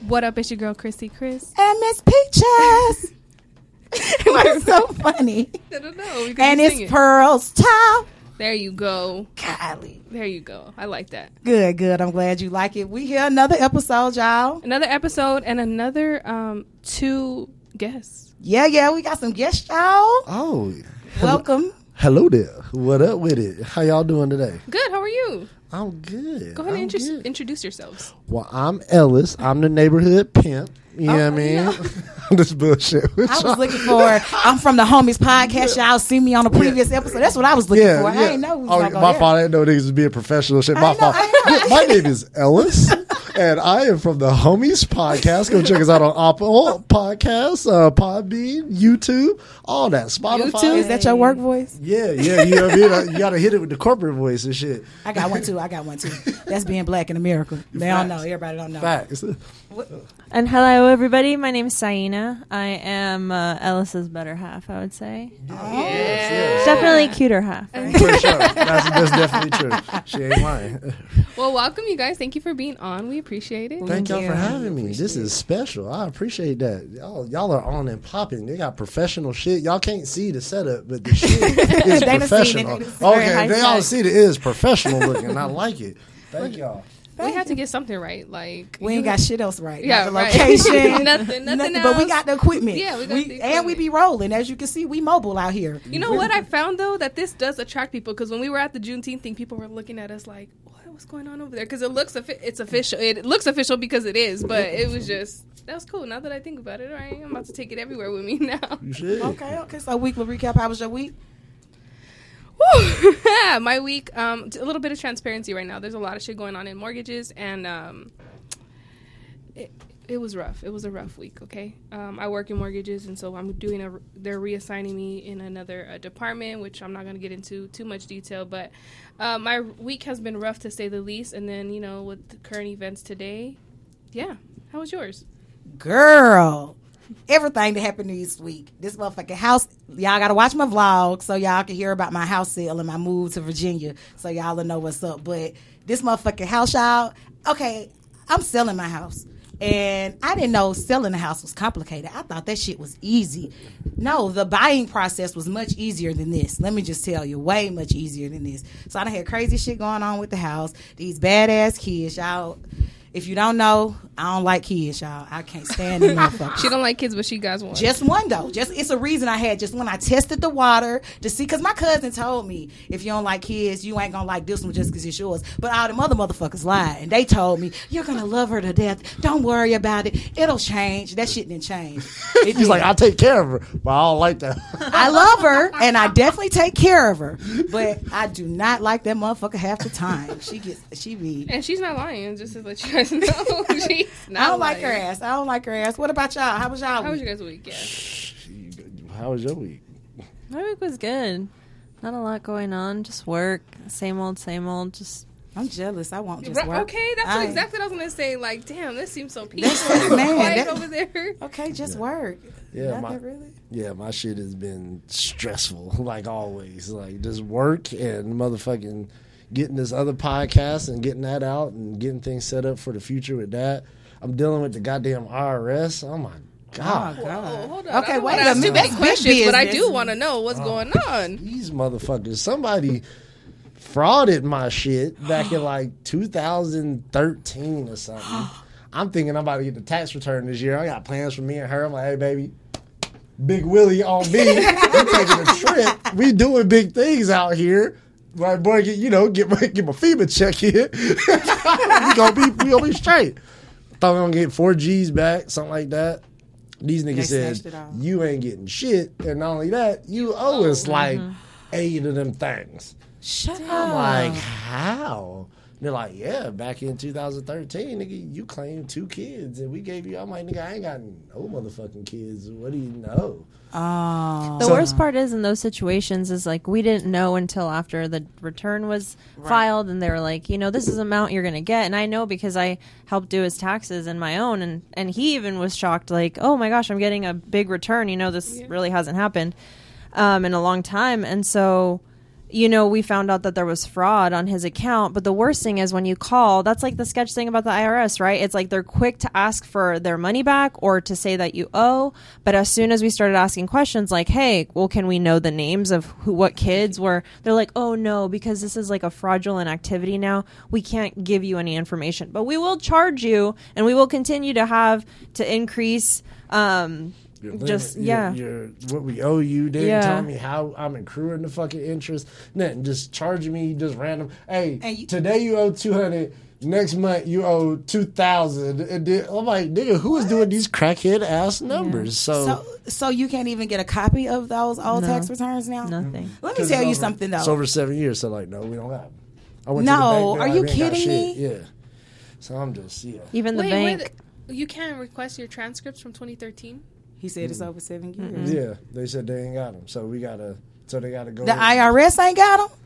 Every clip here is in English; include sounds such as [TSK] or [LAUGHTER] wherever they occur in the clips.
What up? It's your girl Chrissy Chris. And Miss Peaches. [LAUGHS] [LAUGHS] it was so funny. I don't know. We And it's it. Pearl's top. There you go. Golly. There you go. I like that. Good, good. I'm glad you like it. We hear another episode, y'all. Another episode and another um two guests. Yeah, yeah, we got some guests, y'all. Oh, Welcome. hello there. What up with it? How y'all doing today? Good. How are you? I'm good. Go ahead I'm and intro- good. introduce yourselves. Well, I'm Ellis. I'm the neighborhood pimp. You know oh, what I mean? yeah. [LAUGHS] this bullshit. I was y'all. looking for. I'm from the Homies podcast. Y'all see me on the previous episode. That's what I was looking for. yeah. I ain't know. We was oh, gonna go my there. fault. I didn't know niggas was being professional shit. My I fault. I [LAUGHS] my name is Ellis, and I am from the Homies Podcast. Go check us out on Apple Podcasts, uh, Podbean, YouTube, all that. Spotify. YouTube? Is that your work voice? Yeah, yeah. You know what I mean? You got to hit it with the corporate voice and shit. I got one too. I got one too. That's being black in America. They don't know. Everybody don't know. Facts. And hello, everybody. My name is Saina. I am uh, Ellis's better half, I would say. Yes, Definitely cuter half. yes. For sure. That's, that's definitely true. She ain't lying. Well, welcome you guys. Thank you for being on. We appreciate it. Thank y'all you. for having me. This is special. I appreciate that. Y'all, y'all are on and popping. They got professional shit. Y'all can't see the setup, but the shit [LAUGHS] is They done seen it. professional. Okay, high they all tech. see it is professional looking. I like it. Thank y'all. We had to get something right. Like We ain't got shit else right. Yeah, Not the right. [LAUGHS] location. Nothing- nothing But we got the equipment. Yeah, we got We- the And we be rolling. As you can see, we mobile out here. You know what I found though that this does attract people because when we were at the Juneteenth thing, people were looking at us like, "What? What's going on over there?" Because it looks it's official. It looks official because it is, but it was just that was cool. Now that I think about it, all right, I'm about to take it everywhere with me [LAUGHS] now. You should. Okay, okay. So weekly recap. How was your week? Whew. [LAUGHS] My week, um, a little bit of transparency right now. There's a lot of shit going on in mortgages, and um, it, it was rough. It was a rough week. Okay, um, I work in mortgages, and so I'm doing a. They're reassigning me in another uh, department, which I'm not going to get into too much detail. But uh, my week has been rough to say the least. And then you know, with the current events today, yeah. How was yours? Girl. Everything that happened this week. This motherfucking house. Y'all gotta watch my vlog so y'all can hear about my house sale and my move to Virginia. So y'all will know what's up. But this motherfucking house, y'all. Okay, I'm selling my house. And I didn't know selling a house was complicated. I thought that shit was easy. No, the buying process was much easier than this. Let me just tell you, way much easier than this. So I done had crazy shit going on with the house. These badass kids, y'all. If you don't know, I don't like kids, y'all. I can't stand them [LAUGHS] motherfuckers. She don't like kids, but she got one. Just one though. Just it's a reason I had just when I tested the water to see because my cousin told me if you don't like kids, you ain't gonna like this one just because it's yours. But all the other motherfuckers lied and they told me you're gonna love her to death. Don't worry about it. It'll change. That shit didn't change. It [LAUGHS] He's like. I'll take care of her, but I don't like that. [LAUGHS] I love her and I definitely take care of her, but I do not like that motherfucker half the time. She gets she be. and she's not lying. Just to let you [LAUGHS] guys know, she's not. I don't like her ass. I don't like her ass. What about y'all? How was y'all? How was week? your guys' week? Yeah. How was your week? My week was good. Not a lot going on. Just work. Same old, same old. Just I'm jealous. I won't just work. Okay, that's I- exactly what I was gonna say. Like, damn, this seems so peaceful. [LAUGHS] Man, quiet that- over there. Okay, just work. Yeah, Nothing my- really. Yeah, my shit has been stressful, [LAUGHS] like always. Like just work and motherfucking getting this other podcast and getting that out and getting things set up for the future with that. I'm dealing with the goddamn IRS. Oh my god. Oh, God. Oh, hold on. Okay, I don't wait wanna a minute. too many big questions, but I do want to know what's oh, going on. These motherfuckers. Somebody frauded my shit back in like 2013 or something. [GASPS] I'm thinking I'm about to get the tax return this year. I got plans for me and her. I'm like, hey, baby, Big Willie on me. [LAUGHS] we taking a trip. We doing big things out here. My boy, get you know, get my get my FEMA check here. [LAUGHS] we gonna be we gonna be straight. Thought we gonna get four G's back, something like that. These niggas it said you ain't getting shit, and not only that, you owe us oh, like mm-hmm. eight of them things. Shut I'm up. like, how? They're like, yeah, back in 2013, nigga, you claimed two kids, and we gave you. I'm like, nigga, I ain't got no motherfucking kids. What do you know? Oh. the worst part is in those situations is like we didn't know until after the return was filed, and they were like, you know, this is the amount you're gonna get, and I know because I helped do his taxes and my own, and and he even was shocked, like, oh my gosh, I'm getting a big return. You know, this really hasn't happened um, in a long time, and so you know, we found out that there was fraud on his account. But the worst thing is when you call, that's like the sketch thing about the IRS, right? It's like they're quick to ask for their money back or to say that you owe. But as soon as we started asking questions like, hey, well, can we know the names of who, what kids were, they're like, oh no, because this is like a fraudulent activity now. We can't give you any information, but we will charge you and we will continue to have to increase. Um, Your just limit, yeah, your, your- what we owe you. They Yeah. didn't tell me how I'm accruing the fucking interest. Nothing, just charging me just random. Hey, And you- today you owe two hundred. Next month you owe two thousand. And then- I'm like, nigga, who is doing these crackhead ass numbers? So, So, so you can't even get a copy of those old No. tax returns now. nothing. Let me tell you over- something though. It's over seven years, so like, no, we don't have. I went No, to the bank, they're are you "We ain't got kidding shit." me? Yeah. So I'm just yeah. Even the Wait, bank. wait, you can't request your transcripts from 2013. He said it's hmm. over seven years. Yeah, they said they ain't got them, so we gotta. So they gotta go. The IRS ain't got them,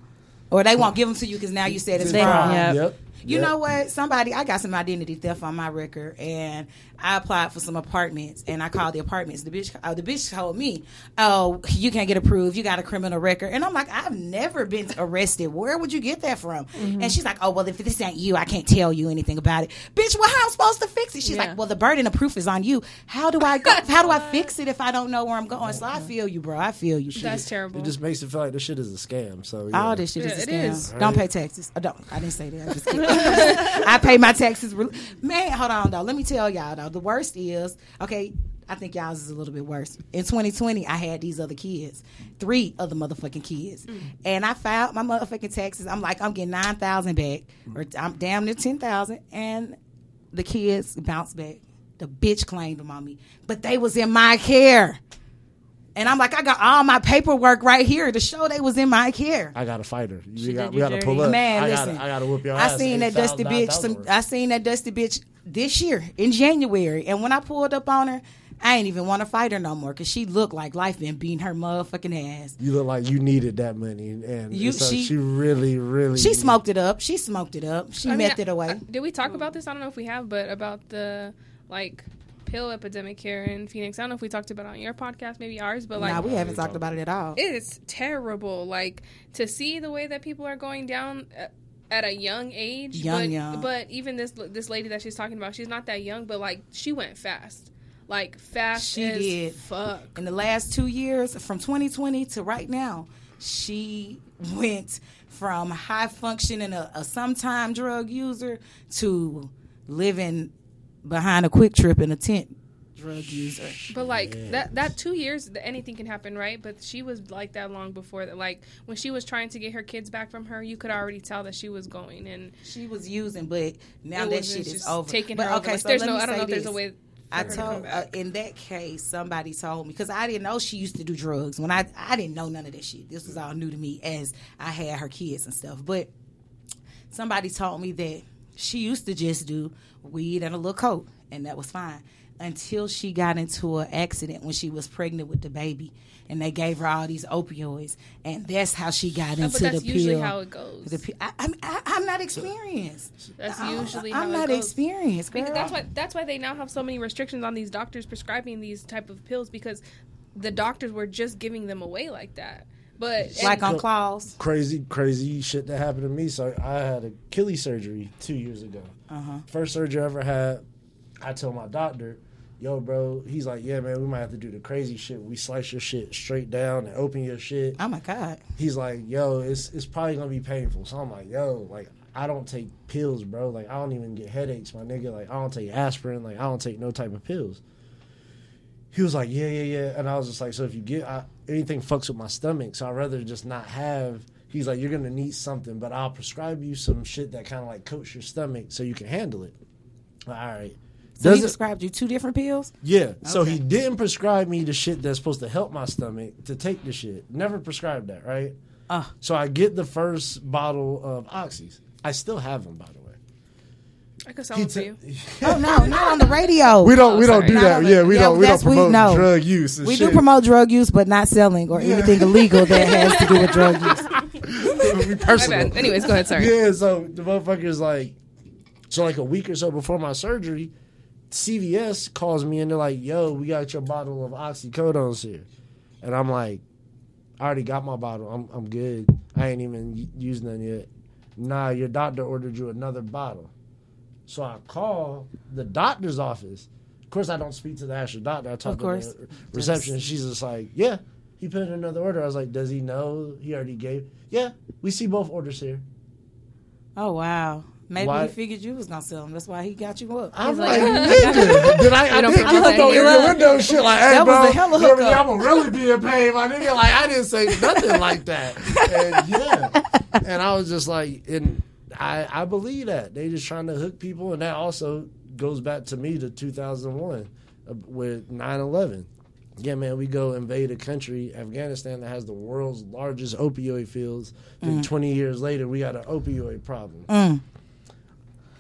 or they won't give them to you because now you said it's They- fraud. yeah. Yep. You yep. know what? Somebody, I got some identity theft on my record, and I applied for some apartments, and I called the apartments. The bitch, uh, the bitch told me, "Oh, you can't get approved. You got a criminal record." And I'm like, "I've never been arrested. Where would you get that from?" Mm-hmm. And she's like, "Oh, well, if this ain't you, I can't tell you anything about it, bitch. Well, how am I supposed to fix it?" She's Yeah. like, "Well, the burden of proof is on you. How do I go? [LAUGHS] how do I fix it if I don't know where I'm going?" So I feel you, bro. I feel you. That's terrible. It just makes it feel like this shit is a scam. So yeah. All this shit Yeah, is a scam. is. Don't pay taxes. I don't. I didn't say that. I just kidding. I pay my taxes. Man, hold on though. Let me tell y'all though. The worst is okay. I think y'all's is a little bit worse. In 2020, I had these other kids, three other motherfucking kids, mm. and I filed my motherfucking taxes. I'm like, I'm getting nine thousand back, or I'm damn near ten thousand, and the kids bounced back. The bitch claimed them on me, but they was in my care. And I'm like, I got all my paperwork right here to show they was in my care. I got to fight her. You got, we got to pull up. Man, I listen. Gotta, I got to whoop your I ass. seen that dusty bitch. Some, I seen that dusty bitch this year in January, and when I pulled up on her, I ain't even want to fight her no more because she looked like life been beating her motherfucking ass. you look like you needed that money, and You- so she- she, really, really. She smoked it up. She smoked it up. She I mean, methed it away. I- did we talk about this? I don't know if we have, but about the like pill epidemic here in Phoenix. I don't know if we talked about it on your podcast, maybe ours, but like nah, we haven't talked about it at all. it's terrible. Like to see the way that people are going down at, at a young age. Young, but, young. but even this this lady that she's talking about, she's not that young, but like she went fast, like fast She as did. fuck. in the last two years, from 2020 to right now, she went from high functioning a, a sometime drug user to living behind a QuikTrip in a tent drug user. But like that that two years, anything can happen, right? But she was like that long before that. Like when she was trying to get her kids back from her, you could already tell that she was going, and She was using, but now that shit is over. taking but her over. Like, so there's let no, me I don't know if there's a this. way. I to told uh, in that case somebody told me because I didn't know she used to do drugs when I I didn't know none of this shit. This was all new to me as I had her kids and stuff. But somebody told me that she used to just do weed and a little coke and that was fine until she got into an accident when she was pregnant with the baby and they gave her all these opioids and that's how she got Uh, into but that's the usually pill. how it goes. The I, I'm I, I'm not experienced. That's usually I'm how it not goes. experienced, girl. Because that's why that's why they now have so many restrictions on these doctors prescribing these type of pills because the doctors were just giving them away like that. But like on claws. crazy, crazy shit that happened to me. So I had a Achilles surgery two years ago. Uh-huh. First surgery I ever had. I told my doctor, "Yo, bro." He's like, "Yeah, man, we might have to do the crazy shit. We slice your shit straight down and open your shit." Oh my god. He's like, "Yo, it's it's probably gonna be painful." So I'm like, "Yo, like." I don't take pills, bro. Like I don't even get headaches, my nigga. Like I don't take aspirin. Like I don't take no type of pills. He was like, yeah, yeah, yeah, and I was just like, so if you get I, anything fucks with my stomach, so I'd rather just not have. He's like, you're gonna need something, but I'll prescribe you some shit that kind of like coats your stomach so you can handle it. All right. So he Does it- prescribed you two different pills? yeah. So he didn't prescribe me the shit that's supposed to help my stomach to take the shit. Never prescribed that, right? Ah. So I get the first bottle of oxys. I still have them, by the way. I could sell He them for t- you. [LAUGHS] Oh no, not on the radio. we don't. we don't sorry. do Not that. Yeah, we yeah, don't. We don't that's we promote know. drug use. And we shit. do promote drug use, but not selling or anything illegal that has to do with drug use. [LAUGHS] we My personal. bad. Anyways, go ahead. Sorry. Yeah, so the motherfucker's like, so like a week or so before my surgery, CVS calls me and they're like, "Yo, we got your bottle of oxycodones here," and I'm like, I already got my bottle. I'm I'm good. I ain't even y- used none yet. Nah, your doctor ordered you another bottle. So I call the doctor's office. Of course, I don't speak to the actual doctor. I talk to the receptionist. She's just like, yeah, he put in another order. I was like, does he know he already gave? Yeah, we see both orders here. Oh wow. Maybe Why- he figured you was gonna sell them. That's why he got you up. I'm like, like, nigga, did I? [LAUGHS] I don't didn't get no that here. in the window shit like, hey, That was bro, a hella you ever- hookup. I'm gonna really be in pain, my nigga. Like, I didn't say nothing like that. And yeah, [LAUGHS] and I was just like, and I I believe that they just trying to hook people, and that also goes back to me to 2001 uh, with 9/11. Yeah, man, we go invade a country, Afghanistan, that has the world's largest opioid fields. Then mm. 20 years later, we got an opioid problem. Mm.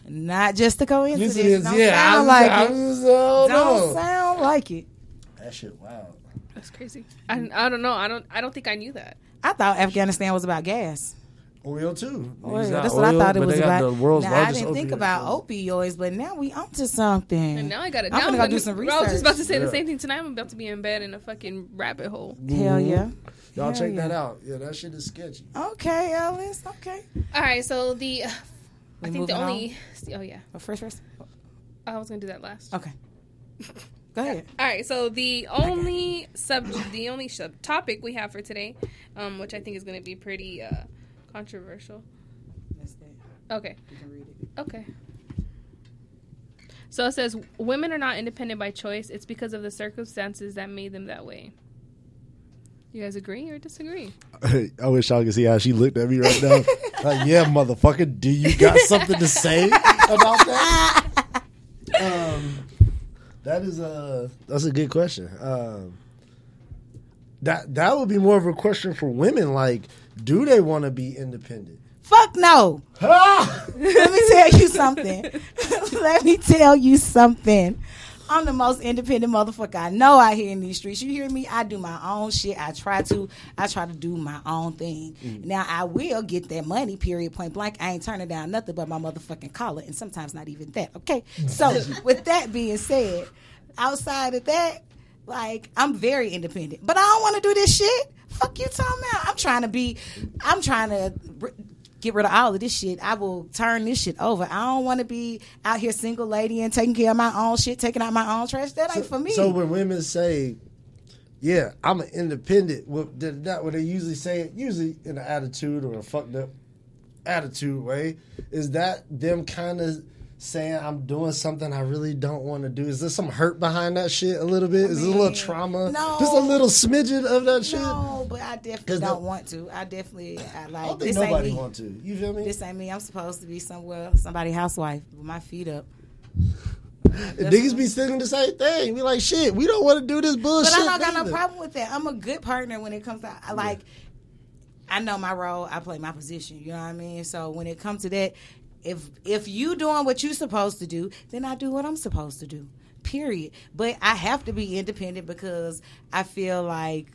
Not just a coincidence. This is, Don't yeah, I sound was, like I it. was, oh, Don't no. sound like it. That shit, wow. That's crazy. I, I don't know. I don't. I don't think I knew that. I thought Afghanistan was about gas. Oil too. Oil. That's what I thought it was about. The world's now, I didn't think opioid about field. opioids, but now we onto something. And now I got to. I'm gonna go do some research. I was just about to say Yeah. the same thing tonight. I'm about to be in bed in a fucking rabbit hole. Hell yeah. Y'all Hell check that out. Yeah, that shit is sketchy. Okay, Ellis. Okay. All right. So the. I think the moving only. Oh yeah. Oh, first, first. I was gonna do that last. Okay. Go ahead. [LAUGHS] All right, so the only sub, the only sub topic we have for today, um, which I think is going to be pretty uh, controversial. That's it. Okay, You can read it. okay. So it says women are not independent by choice. It's because of the circumstances that made them that way. You guys agree or disagree? [LAUGHS] I wish y'all could see how she looked at me right now. [LAUGHS] like, yeah, motherfucker, do you got something to say about that? [LAUGHS] Um, that is a that's a good question. Um, that that would be more of a question for women. Like, do they want to be independent? Fuck no. Ah! Let me tell you something. [LAUGHS] Let me tell you something. I'm the most independent motherfucker I know out here in these streets. You hear me? I do my own shit. I try to. I try to do my own thing. Now I will get that money. Period. Point blank. I ain't turning down nothing but my motherfucking collar, and sometimes not even that. Okay. So [LAUGHS] with that being said, outside of that, like I'm very independent, but I don't want to do this shit. Fuck you talking about? I'm trying to be. I'm trying to get rid of all of this shit. I will turn this shit over. I don't want to be out here single lady and taking care of my own shit, taking out my own trash. That ain't for me. So when women say, "Yeah, I'm an independent," what that, that what they usually say it usually in an attitude or a fucked up attitude way is that them kind of saying I'm doing something I really don't want to do. Is there some hurt behind that shit a little bit? Is there a little trauma? no. Just a little smidgen of that shit. no, but I definitely don't want to. I definitely I like I don't think this nobody want to. You feel me? This ain't me. I'm supposed to be somewhere, somebody housewife with my feet up. [LAUGHS] Niggas be saying the same thing. We like shit. We don't want to do this bullshit. But. I don't got no problem with that. I'm a good partner when it comes to I like. I know my role. I play my position. You know what I mean. So when it comes to that, if if you doing what you supposed to do, then I do what I'm supposed to do. Period. But I have to be independent because I feel like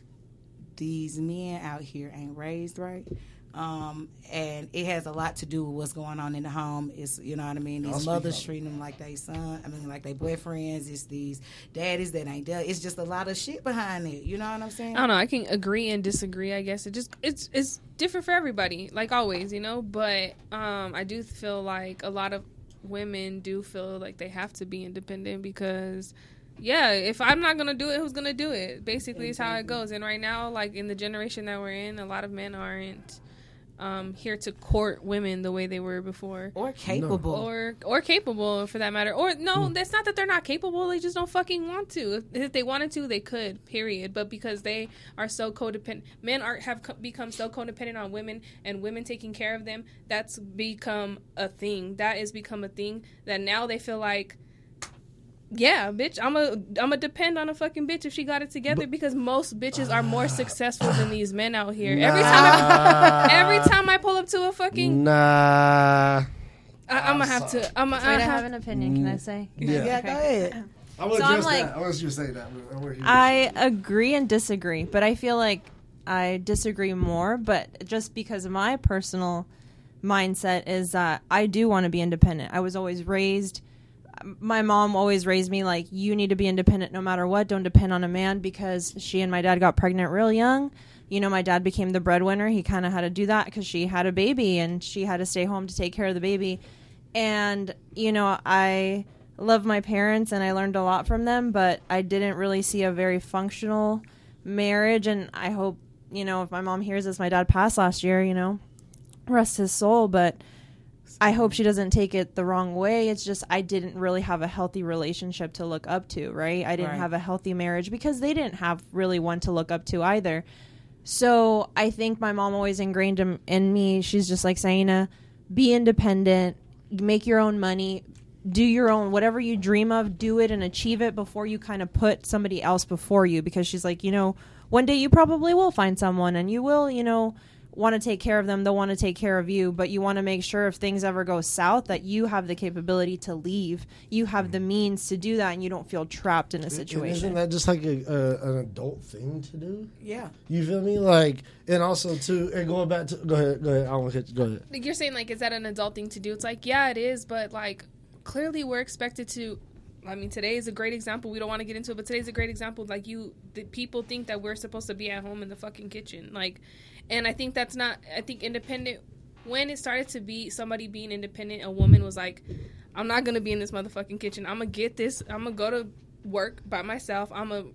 these men out here ain't raised right. Um, and it has a lot to do with what's going on in the home. It's you know what I mean. I'll These mothers on treating them like they son. I mean, like they boyfriends. It's these daddies that ain't there. It's just a lot of shit behind it. You know what I'm saying? I don't know. I can agree and disagree. I guess it just it's it's different for everybody, like always, you know. But um, I do feel like a lot of women do feel like they have to be independent because, yeah, if I'm not gonna do it, who's gonna do it? Basically, is how it goes. And right now, like in the generation that we're in, a lot of men aren't um, here to court women the way they were before. Or capable. or or capable for that matter or no Hmm. that's not that they're not capable they just don't fucking want to if, if they wanted to they could period but because they are so codependent men are have co- become so codependent on women and women taking care of them that's become a thing that has become a thing that now they feel like yeah, bitch, I'm a I'm a depend on a fucking bitch if she got it together because most bitches are more ah. successful than these men out here. Every time I, every time I pull up to a fucking Nah. I, I'm gonna have sorry. to. I'm gonna I have, have an opinion. Can I mm. say? Yeah. yeah, go ahead. I want So I'm like- I want you to say that. I want you to- I agree and disagree, but I feel like I disagree more. But just because my personal mindset is that I do want to be independent. I was always raised. My mom always raised me like you need to be independent no matter what. Don't depend on a man because she and my dad got pregnant real young. you know, my dad became the breadwinner. He kind of had to do that because she had a baby and she had to stay home to take care of the baby. And, you know, I love my parents and I learned a lot from them, but I didn't really see a very functional marriage. And I hope, you know, if my mom hears this, my dad passed last year, you know, rest his soul. But I hope she doesn't take it the wrong way. It's just I didn't really have a healthy relationship to look up to, right? I didn't Right. have a healthy marriage because they didn't have really one to look up to either. So I think my mom always ingrained in, in me. She's just like Saina, be independent, make your own money, do your own whatever you dream of, do it and achieve it before you kind of put somebody else before you. Because she's like, you know, one day you probably will find someone and you will, you know, want to take care of them. They'll want to take care of you, but you want to make sure if things ever go south that you have the capability to leave. You have the means to do that, and you don't feel trapped in a And situation. isn't that just like a, a, an adult thing to do? Yeah. You feel me? Like, and also too, and going back to go ahead, go ahead. I want to hit. Go ahead. Like you're saying, like, is that an adult thing to do? It's like, yeah, it is, but like, clearly we're expected to. I mean, today is a great example. We don't want to get into it, but today's a great example. Like you, the people think that we're supposed to be at home in the fucking kitchen, like, and I think that's not. I think independent. When it started to be somebody being independent, a woman was like, "I'm not gonna be in this motherfucking kitchen. I'm gonna get this. I'm gonna go to work by myself. I'm gonna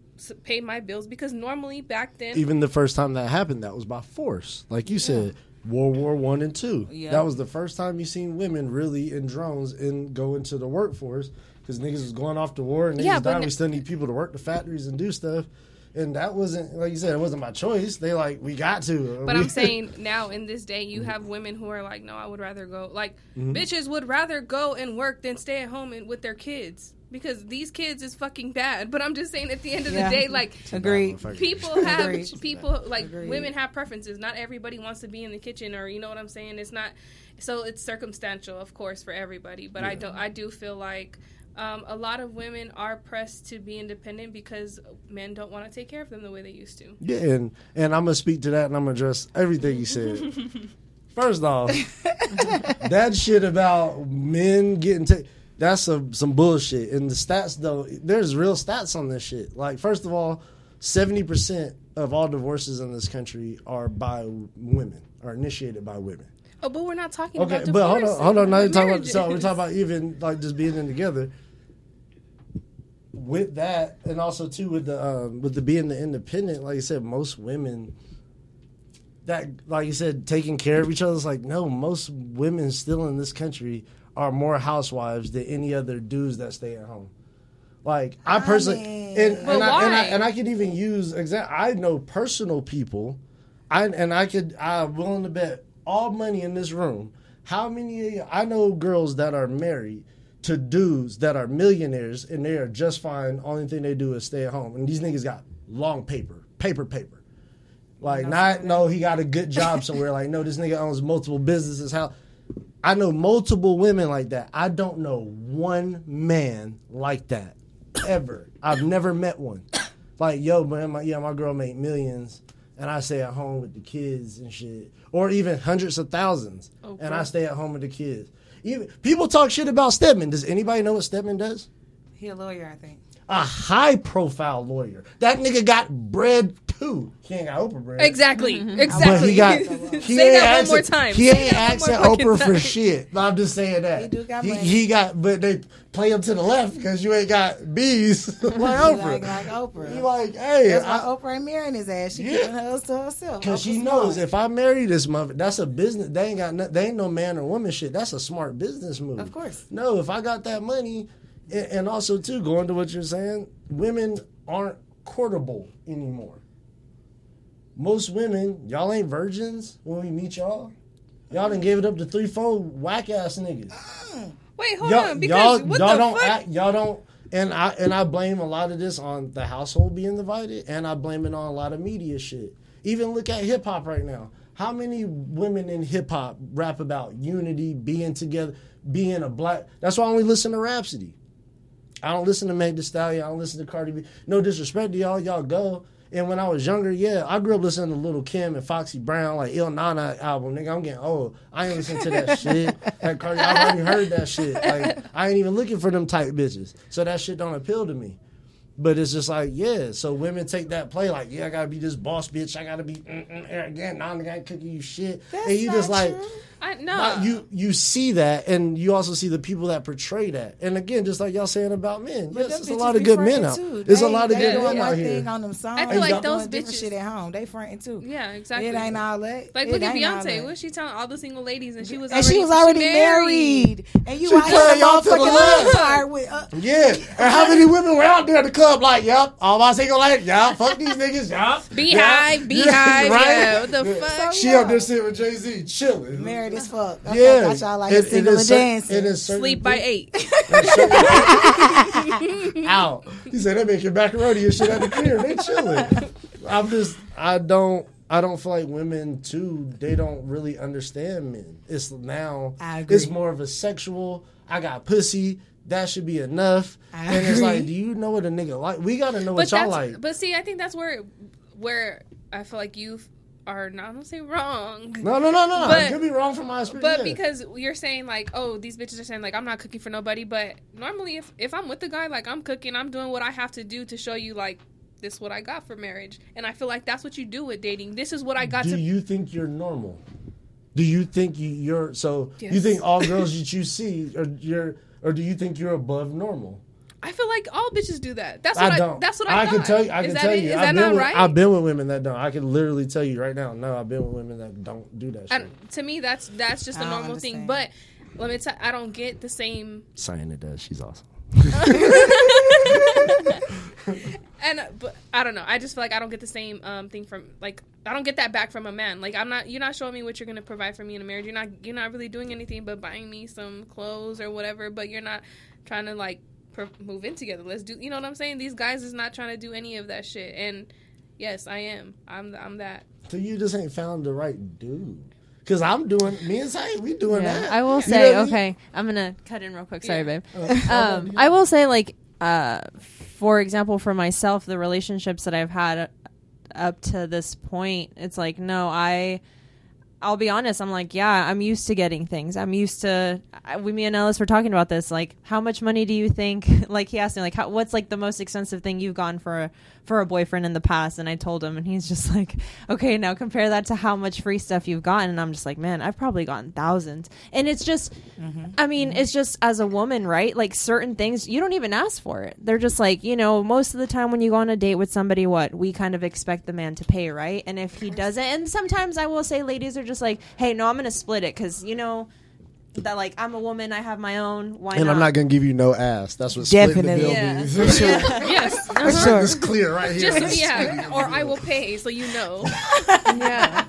pay my bills." Because normally back then, Even the first time that happened, that was by force. Like you said, World War One and Two. Yeah. That was the first time you seen women really in drones and go into the workforce because niggas was going off to war and niggas Yeah, but died. n- we still need people to work the factories and do stuff. And that wasn't like you said. It wasn't my choice. They like we got to. [LAUGHS] But We- I'm saying now in this day, you have women who are like, no, I would rather go. Like Mm-hmm. bitches would rather go and work than stay at home and with their kids because these kids is fucking bad. But I'm just saying, at the end of Yeah. the day, like [LAUGHS] Agreed. people have Agreed. people like Agreed. women have preferences. Not everybody wants to be in the kitchen, or you know what I'm saying. It's not so it's circumstantial, of course, for everybody. But I don't. I do feel like. Um, a lot of women are pressed to be independent because men don't want to take care of them the way they used to. Yeah, and and I'm gonna speak to that, and I'm gonna address everything you said. [LAUGHS] First off, [LAUGHS] that shit about men getting ta- that's some some bullshit. And the stats though, there's real stats on this shit. Like first of all, seventy percent of all divorces in this country are by women, are initiated by women. Oh, but we're not talking about. Okay, about but hold on, hold on. Now you're talking about so we're talking about even like just being in together. With that, and also too with the um, with the being the independent, like you said, most women that like you said taking care of each other is like no, most women still in this country are more housewives than any other dudes that stay at home. Like I personally, mean- and, and, I, and, I, and I could even use exact. I know personal people, I and I could. I'm willing to bet all money in this room. How many? of you- I know girls that are married to dudes that are millionaires and they are just fine. Only thing they do is stay at home, and these niggas got long paper, paper, paper. Like not no, he got a good job somewhere. Like no, this nigga owns multiple businesses. How I know multiple women like that. I don't know one man like that ever. I've never met one. Like yo, man, my, yeah, my girl made millions, and I stay at home with the kids and shit, or even hundreds of thousands, and I stay at home with the kids. Even people talk shit about Stedman. Does anybody know what Stedman does? He a lawyer, I think. A high profile lawyer. That nigga got bread too. He ain't got Oprah bread. Mm-hmm. Exactly. But Exactly. he [LAUGHS] got. [LAUGHS] He Say ain't that one more asking- time. He Say ain't that one asking more fucking Oprah for time. shit. No, I'm just saying that. He do got he, money. he got, but they play him to the left because you ain't got bees [LAUGHS] like He Oprah. like, like Oprah. He like, hey, That's why I- Oprah ain't marrying his ass. She Yeah. keeping hers to herself. Cause she Oprah's knows smart. if I marry this mother, that's a business. They ain't got no, they ain't no man or woman shit. That's a smart business move. Of course. No, if I got that money, and, and also too going to what you're saying, women aren't courtable anymore. Most women, y'all ain't virgins when we meet y'all. Y'all done gave it up to three, four whack ass niggas. Mm. Wait, hold y'all, on. Because y'all, what y'all the don't fuck? act, y'all don't and I and I blame a lot of this on the household being divided and I blame it on a lot of media shit. Even look at hip hop right now. How many women in hip hop rap about unity, being together, being a black that's why I only listen to Rapsody. I don't listen to Meg Thee Stallion. I don't listen to Cardi B. No disrespect to y'all, y'all go. And when I was younger, yeah, I grew up listening to Lil' Kim and Foxy Brown, like Ill Na Na album. Nigga, I'm getting old. I ain't listening to that shit. [LAUGHS] That Cardi, I already heard that shit. Like, I ain't even looking for them type bitches. So that shit don't appeal to me. But it's just like, yeah. So women take that play like, yeah, I gotta be this boss bitch. I gotta be mm, mm, arrogant. Now I'm the guy cooking you shit. That's and you just like, true. I no. not- you you see that, and you also see the people that portray that. And again, just like y'all saying about men, But yes, them there's a lot of good men out. too. There's a lot of good doing men one out thing here. on them songs. I feel like doing those different bitches- shit at home. They fronting too. yeah, exactly. It ain't all that. Like It look at Beyonce. What was she telling all the single ladies, and she was and already, she was already married. And you She out here playing y'all to the motherfucking left. love with uh, Yeah, and how many women were out there at the club like, yep, all my single ladies, yep, fuck these [LAUGHS] niggas, yep. Beyhive, [LAUGHS] yep. Beyhive, right? yeah. What the fuck? She up there sitting with Jay Z, chilling. married as fuck. Okay, Yeah, got y'all like It- a single is and cer- dancing. It is certain Sleep by eight. [LAUGHS] out. He said they making macaroni and shit at the crib. They chilling. I'm just I don't I don't feel like women too. They don't really understand men. It's now. I agree. It's more of a sexual. I got pussy. That should be enough. I and it's like, do you know what a nigga like? We gotta know but what y'all like. but see, I think that's where where I feel like you are not gonna say wrong. no, no, no, no. no. but- I could be wrong from my experience. But because you're saying like, oh, these bitches are saying like, I'm not cooking for nobody. But normally, if if I'm with the guy, like I'm cooking, I'm doing what I have to do to show you like this is what I got for marriage. And I feel like that's what you do with dating. This is what I got to do to. you think you're normal? Do you think you, you're so? You think all girls [LAUGHS] that you see are you're, or do you think you're above normal? I feel like all bitches do that. That's what I I, don't. that's what I, can thought. tell you. I is can that tell it? you. Is I've that not with, right? I've been with women that don't. I can literally tell you right now. No, I've been with women that don't do that shit. and to me, that's that's just a don't normal thing. But let me tell. I don't get the same. Saying it does. She's awesome. [LAUGHS] And uh, but I don't know. I just feel like I don't get the same um, thing from like I don't get that back from a man. Like I'm not. You're not showing me what you're gonna provide for me in a marriage. You're not. You're not really doing anything but buying me some clothes or whatever. But you're not trying to like per- move in together. Let's do. You know what I'm saying? These guys is not trying to do any of that shit. And yes, I am. I'm. I'm that. So you just ain't found the right dude. Cause I'm doing me and Say, we doing Yeah, that. I will You say, know what I mean? okay, I'm gonna cut in real quick. Sorry, Yeah. babe. [LAUGHS] Um, I will say, like, uh, for example, for myself, the relationships that I've had up to this point, it's like, no, I. I'll be honest. I'm like, yeah, I'm used to getting things. I'm used to. I, we, me and Ellis were talking about this. Like, how much money do you think? [LAUGHS] Like, he asked me, like, how, what's like the most expensive thing you've gone for for a boyfriend in the past? And I told him, and he's just [LAUGHS] like, okay, now compare that to how much free stuff you've gotten. And I'm just like, man, I've probably gotten thousands. And it's just, mm-hmm. I mean, it's just as a woman, right? Like certain things you don't even ask for it. They're just like, you know, most of the time when you go on a date with somebody, what we kind of expect the man to pay, right? And if he doesn't, and sometimes I will say, ladies are just like, hey, no, I'm gonna split it because you know. That like I'm a woman, I have my own. Why And not? I'm not gonna give you no ass. That's what splitting the Definitely. bill Yeah. means. yes. For sure. [LAUGHS] [LAUGHS] It's clear right here. Just yeah. Or I will pay so you know. [LAUGHS] yeah.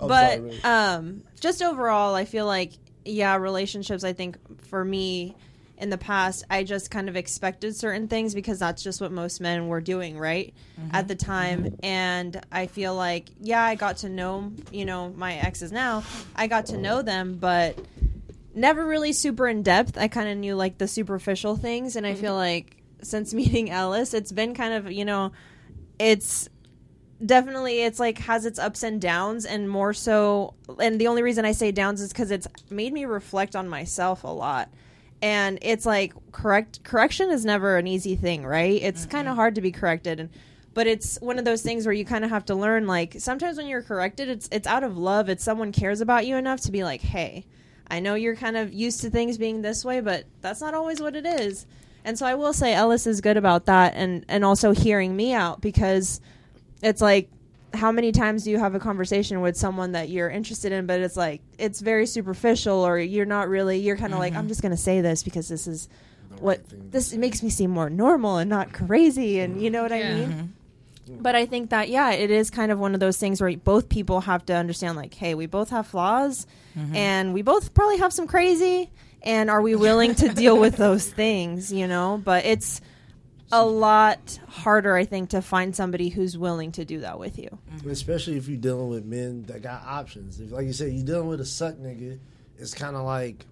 I'm but sorry, um just overall i feel like yeah relationships i think for me in the past i just kind of expected certain things because that's just what most men were doing right? Mm-hmm. At the time. And i feel like yeah i got to know you know my exes now. I got to know them but never really super in depth. I kind of knew like the superficial things. And i feel mm-hmm. like since [LAUGHS] meeting ellis it's been kind of you know it's definitely it's like has its ups and downs. And more so and the only reason i say downs is because it's made me reflect on myself a lot and it's like correct correction is never an easy thing right? It's kind of mm-hmm. hard to be corrected. And but it's one of those things where you kind of have to learn like sometimes when you're corrected it's it's out of love it's someone cares about you enough to be like hey i know you're kind of used to things being this way but that's not always what it is. And so i will say ellis is good about that and and also hearing me out because it's like how many times do you have a conversation with someone that you're interested in but it's like it's very superficial or you're not really you're kind of like i'm mm-hmm. just going to say this because this is what right thing to this makes me seem more normal and not crazy and you know what i Yeah. mean? Mm-hmm. But i think that yeah it is kind of one of those things where both people have to understand like hey we both have flaws mm-hmm. and we both probably have some crazy and are we willing to deal with those things? You know? But it's a lot harder i think to find somebody who's willing to do that with you mm-hmm. Especially if you're dealing with men that got options. If, like you said, you're dealing with a suck nigga, it's kind of like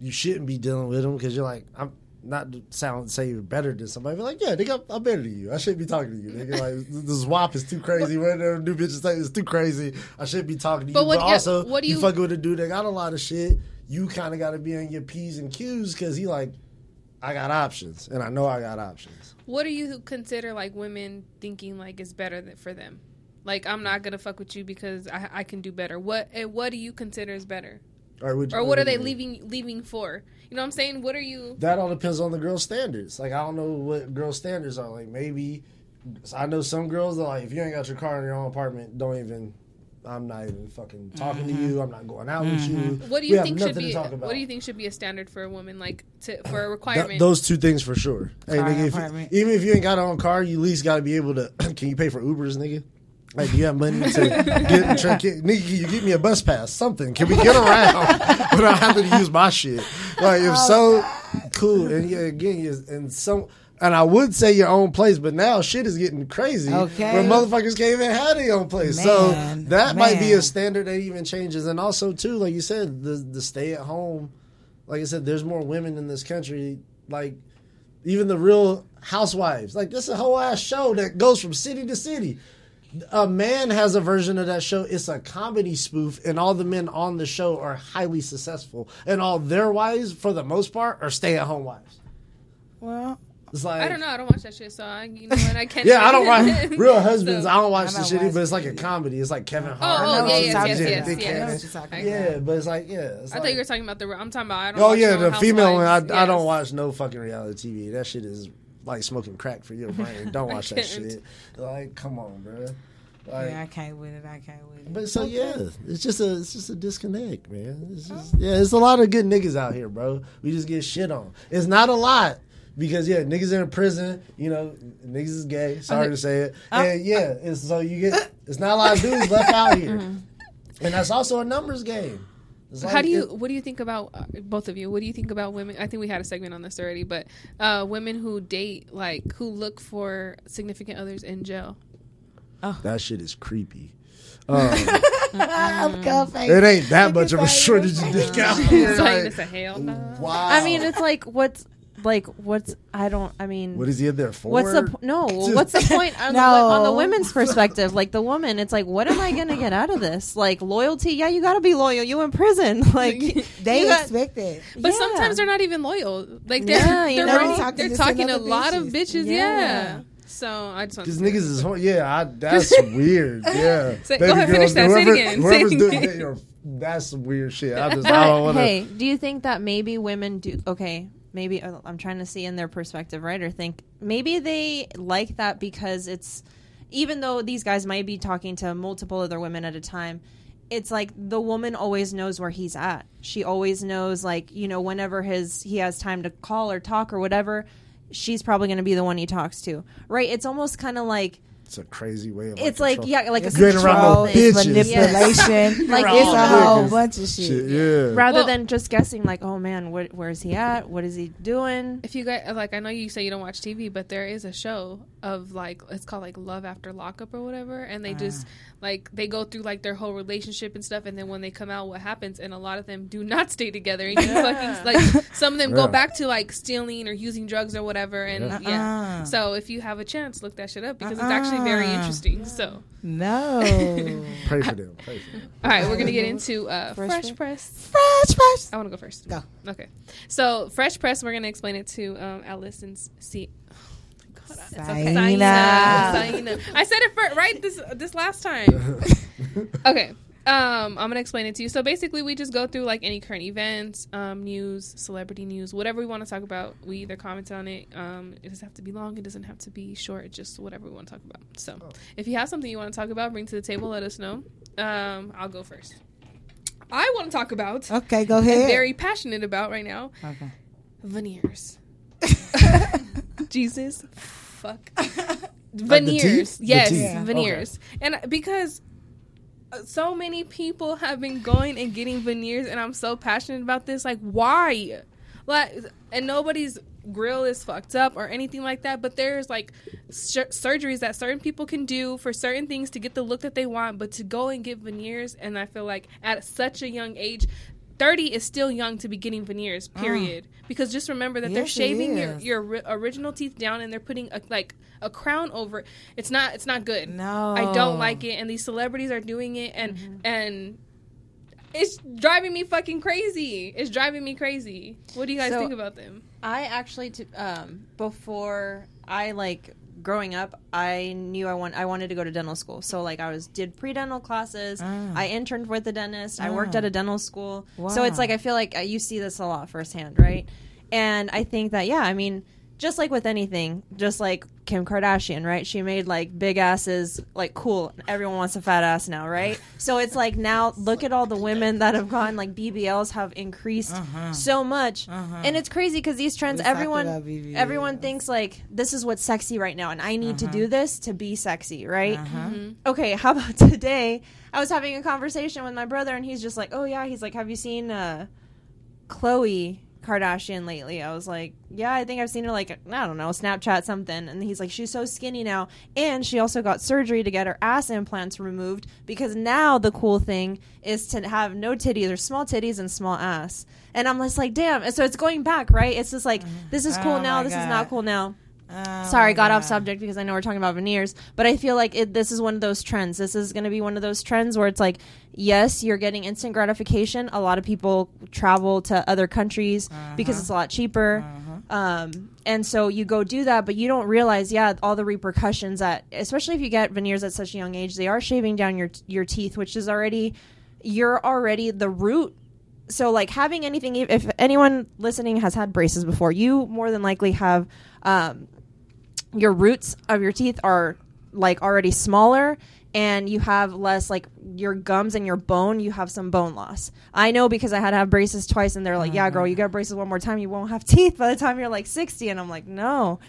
you shouldn't be dealing with them because you're like, I'm not to sound say you're better than somebody, but like, yeah, nigga, I'm, I'm better than you. I shouldn't be talking to you, nigga. [LAUGHS] Like, this WAP is too crazy. What the new bitches say is too crazy. I shouldn't be talking to you. But But, what- yeah, also, what do you, you- fucking with a dude that got a lot of shit. You kind of got to be on your p's and q's because he like. I got options, and I know I got options. What do you consider like women thinking like is better than, for them? Like I'm not gonna fuck with you because I, I can do better. What what do you consider is better, Or, would you- or what are they mean? leaving leaving for? You know what I'm saying? What are you? That all depends on the girl's standards. Like I don't know what girls' standards are. Like maybe I know some girls that like if you ain't got your car in your own apartment, don't even. I'm not even fucking talking to you. I'm not going out with you. What do you have think should be? talk about. What do you think should be a standard for a woman, like to, for a Th- requirement? those two things for sure. Hey, nigga, if, apartment. even if you ain't got your own car, you at least got to be able to. [CLEARS THROAT] can you pay for Ubers, nigga? Like, do you have money to [LAUGHS] get? Try, get nigga, can you give me a bus pass? Something. Can we get around [LAUGHS] without having to use my shit? Like, if so, cool. And yeah, again, you- and some. And I would say your own place, but now shit is getting crazy. Okay. Where motherfuckers can't even have their own place. so Man, that might be a standard that even changes. And also, too, like you said, the the stay at home like I said, there's more women in this country. Like even the real housewives. Like this is a whole ass show that goes from city to city. A man has a version of that show. It's a comedy spoof, and all the men on the show are highly successful, and all their wives, for the most part, are stay-at-home wives. Well, It's like I don't know. I don't watch that shit, so I you know what I can't. [LAUGHS] Yeah, [LAUGHS] I don't watch Real Husbands. So- I don't watch the not shitty, but it's like a comedy. It's like Kevin oh, Hart. Oh, oh, I know yeah, what yes, you're yes, yes, yes. I know Cannon. what you're talking Yeah, but it's like yeah. It's I like, thought you were talking about the. I'm talking about. I don't Oh watch yeah, no the female one. I, Housewives. I don't watch no fucking reality TV. That shit is like smoking crack for your brain. [LAUGHS] Don't watch that shit. Like, come on, bro. Like, Yeah, I can't with it. I can't with it. but so yeah, it's just a it's just a disconnect, man. It's just, oh. yeah, it's a lot of good niggas out here, bro. We just get shit on. It's not a lot. Because yeah, niggas in prison, you know, niggas is gay. Sorry to say it, and yeah, it's so you get it's not a lot of dudes left out here, and that's also a numbers game. It's How do you? what do you think about uh, both of you? What do you think about women? I think we had a segment on this already, but uh, women who date, like who look for significant others in jail. Oh. That shit is creepy. [LAUGHS] Um, I'm. It ain't that much of a shortage of dick out here. It's like, like, it's a hell no. wow. I mean, it's like what's like what's I don't. I mean, what is he in there for? What's the po- no? [LAUGHS] What's the point on, the, [LAUGHS] on the women's perspective? Like the woman, it's like, what am I gonna get out of this? Like loyalty? Yeah, you gotta be loyal. You in prison? [LAUGHS] Like They got- expect it. But Yeah. sometimes they're not even loyal. Like they're Yeah, you they're, know? really- Talking they're talking a some other lot of bitches. bitches. Yeah. Yeah. So I just want Because to niggas is hor- yeah, I, that's weird. Yeah, Say- go ahead, finish that. Say it again. Say it doing again. it, you're- that's some weird shit. I just I don't want to. hey, do you think that maybe women do? Okay, maybe uh, I'm trying to see in their perspective, right? Or think maybe they like that because it's even though these guys might be talking to multiple other women at a time. It's like the woman always knows where he's at. She always knows, like you know, whenever his he has time to call or talk or whatever, she's probably going to be the one he talks to, right? It's almost kind of like It's a crazy way of. it's like control- yeah, like a You ain't around no control bitches. manipulation. [LAUGHS] Like, it's a whole bunch of shit. shit. Yeah, rather Well- than just guessing like oh man what, where's he at what is he doing If you guys like, I know you say you don't watch TV, but there is a show of like it's called like Love After Lockup or whatever, and they just ah. like they go through like their whole relationship and stuff, and then when they come out, what happens? And a lot of them do not [LAUGHS] stay together, and you fucking [LAUGHS] like some of them go back to like stealing or using drugs or whatever, and Yeah. yeah. Uh-uh. So if you have a chance, look that shit up because it's uh-uh. actually very Uh-uh. interesting. So No. [LAUGHS] pray for them. Pray for them. all right, we're gonna get into uh, Fresh Fresh, Press? Press. Fresh, fresh. I want to go first. Go. Okay. So Fresh Press, we're gonna explain it to um, Ellis and see. Oh my okay. Saina. Saina. I said it first, right? This this last time. [LAUGHS] okay. Um, I'm gonna explain it to you. So basically, we just go through like any current events, um, news, celebrity news, whatever we want to talk about. We either comment on it. Um, it doesn't have to be long. It doesn't have to be short. It's just whatever we want to talk about. So, if you have something you want to talk about, bring to the table. Let us know. Um, I'll go first. I want to talk about. Okay, go I'm ahead. very passionate about right now. okay. Veneers. [LAUGHS] Jesus, fuck. [LAUGHS] the Veneers, teeth? The yes, teeth. Yeah. veneers, and because uh, so many people have been going and getting veneers, and I'm so passionate about this. Like, why? Like, and nobody's grill is fucked up or anything like that. But there's like sur- surgeries that certain people can do for certain things to get the look that they want. But to go and get veneers, and I feel like at such a young age. 30 is still young to be getting veneers, period. Because just remember that they're shaving your, your ri- original teeth down and they're putting a, like a crown over it. It's not it's not good. No. I don't like it and these celebrities are doing it and and it's driving me fucking crazy. It's driving me crazy. What do you guys So- think about them? I actually, to, um, before I like growing up, I knew I want I wanted to go to dental school. So like I was did pre dental classes. I interned with a dentist. I worked Ah. at a dental school. So it's like I feel like uh, you see this a lot firsthand, right? And I think that yeah, I mean, just like with anything, just like Kim Kardashian, right? She made like big asses like cool. Everyone wants a fat ass now, right? [LAUGHS] So it's like now look at all the women that have gone like BBLs have increased so much, and it's crazy because these trends, We talked everyone, everyone thinks like this is what's sexy right now, and I need to do this to be sexy, right? Mm-hmm. Okay, how about [LAUGHS] today? I was having a conversation with my brother, and he's just like, "Oh yeah," he's like, "Have you seen uh, Khloé Kardashian lately?" I was like, "Yeah, I think I've seen her like I don't know, Snapchat something." And he's like, "She's so skinny now, and she also got surgery to get her ass implants removed because now the cool thing is to have no titties or small titties and small ass." And I'm just like, "Damn!" And so it's going back, right? It's just like mm-hmm. this is cool Oh now, this is not cool now. Oh Sorry, got off subject because I know we're talking about veneers, but I feel like it, this is one of those trends. This is going to be one of those trends where it's like, yes, you're getting instant gratification. A lot of people travel to other countries because it's a lot cheaper. Um, and so you go do that, but you don't realize, yeah, all the repercussions that, especially if you get veneers at such a young age, they are shaving down your your teeth, which is already, you're already the root so like having anything if anyone listening has had braces before you more than likely have um, your roots of your teeth are like already smaller and you have less like your gums and your bone you have some bone loss. I know because i had to have braces twice and they're like yeah girl you uh-huh. got braces one more time you won't have [LAUGHS] teeth by the time you're like 60 and i'm like no.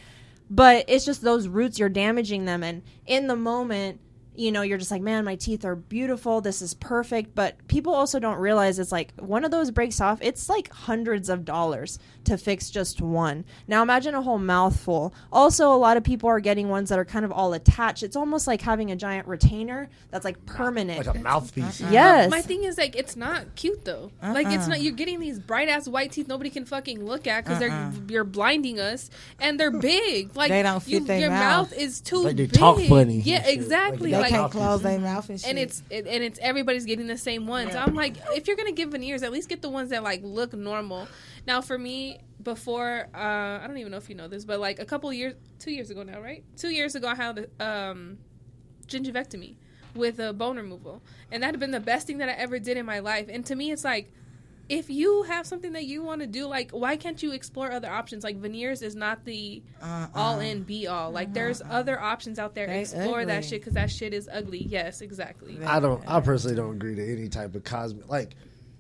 But it's just those roots you're damaging them. And in the moment you know you're just like man my teeth are beautiful this is perfect but people also don't realize it's like one of those breaks off it's like hundreds of dollars to fix just one now imagine a whole mouthful also a lot of people are getting ones that are kind of all attached it's almost like having a giant retainer that's like permanent like a mouthpiece. Uh-huh. yes My thing is like it's not cute though. Uh-uh. Like it's not. You're getting these bright ass white teeth nobody can fucking look at because they're uh-uh. you're blinding us and they're big. [LAUGHS] Like They don't fit you, their your mouth. mouth. is too Like they big. talk funny Yeah, exactly. Like They Like, can't close their mouth and shit. and it's it, and it's everybody's getting the same ones. I'm like, if you're gonna give veneers, at least get the ones that like look normal. Now for me, before uh, I don't even know if you know this, but like a couple years, two years ago now, right? Two years ago, I had um, gingivectomy with a bone removal, and that had been the best thing that I ever did in my life. And to me, it's like. If you have something that you want to do, like why can't you explore other options? Like veneers is not the Uh-uh. all in be all. Like there's uh-huh. other options out there. They Explore that shit because that shit is ugly. Yes, exactly. I don't. I personally don't agree to any type of cosmetic like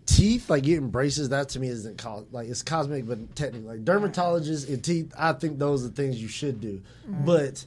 teeth. Like getting braces, that to me isn't cos like it's cosmetic, but technically like dermatologists and teeth. I think those are things you should do, mm-hmm. but.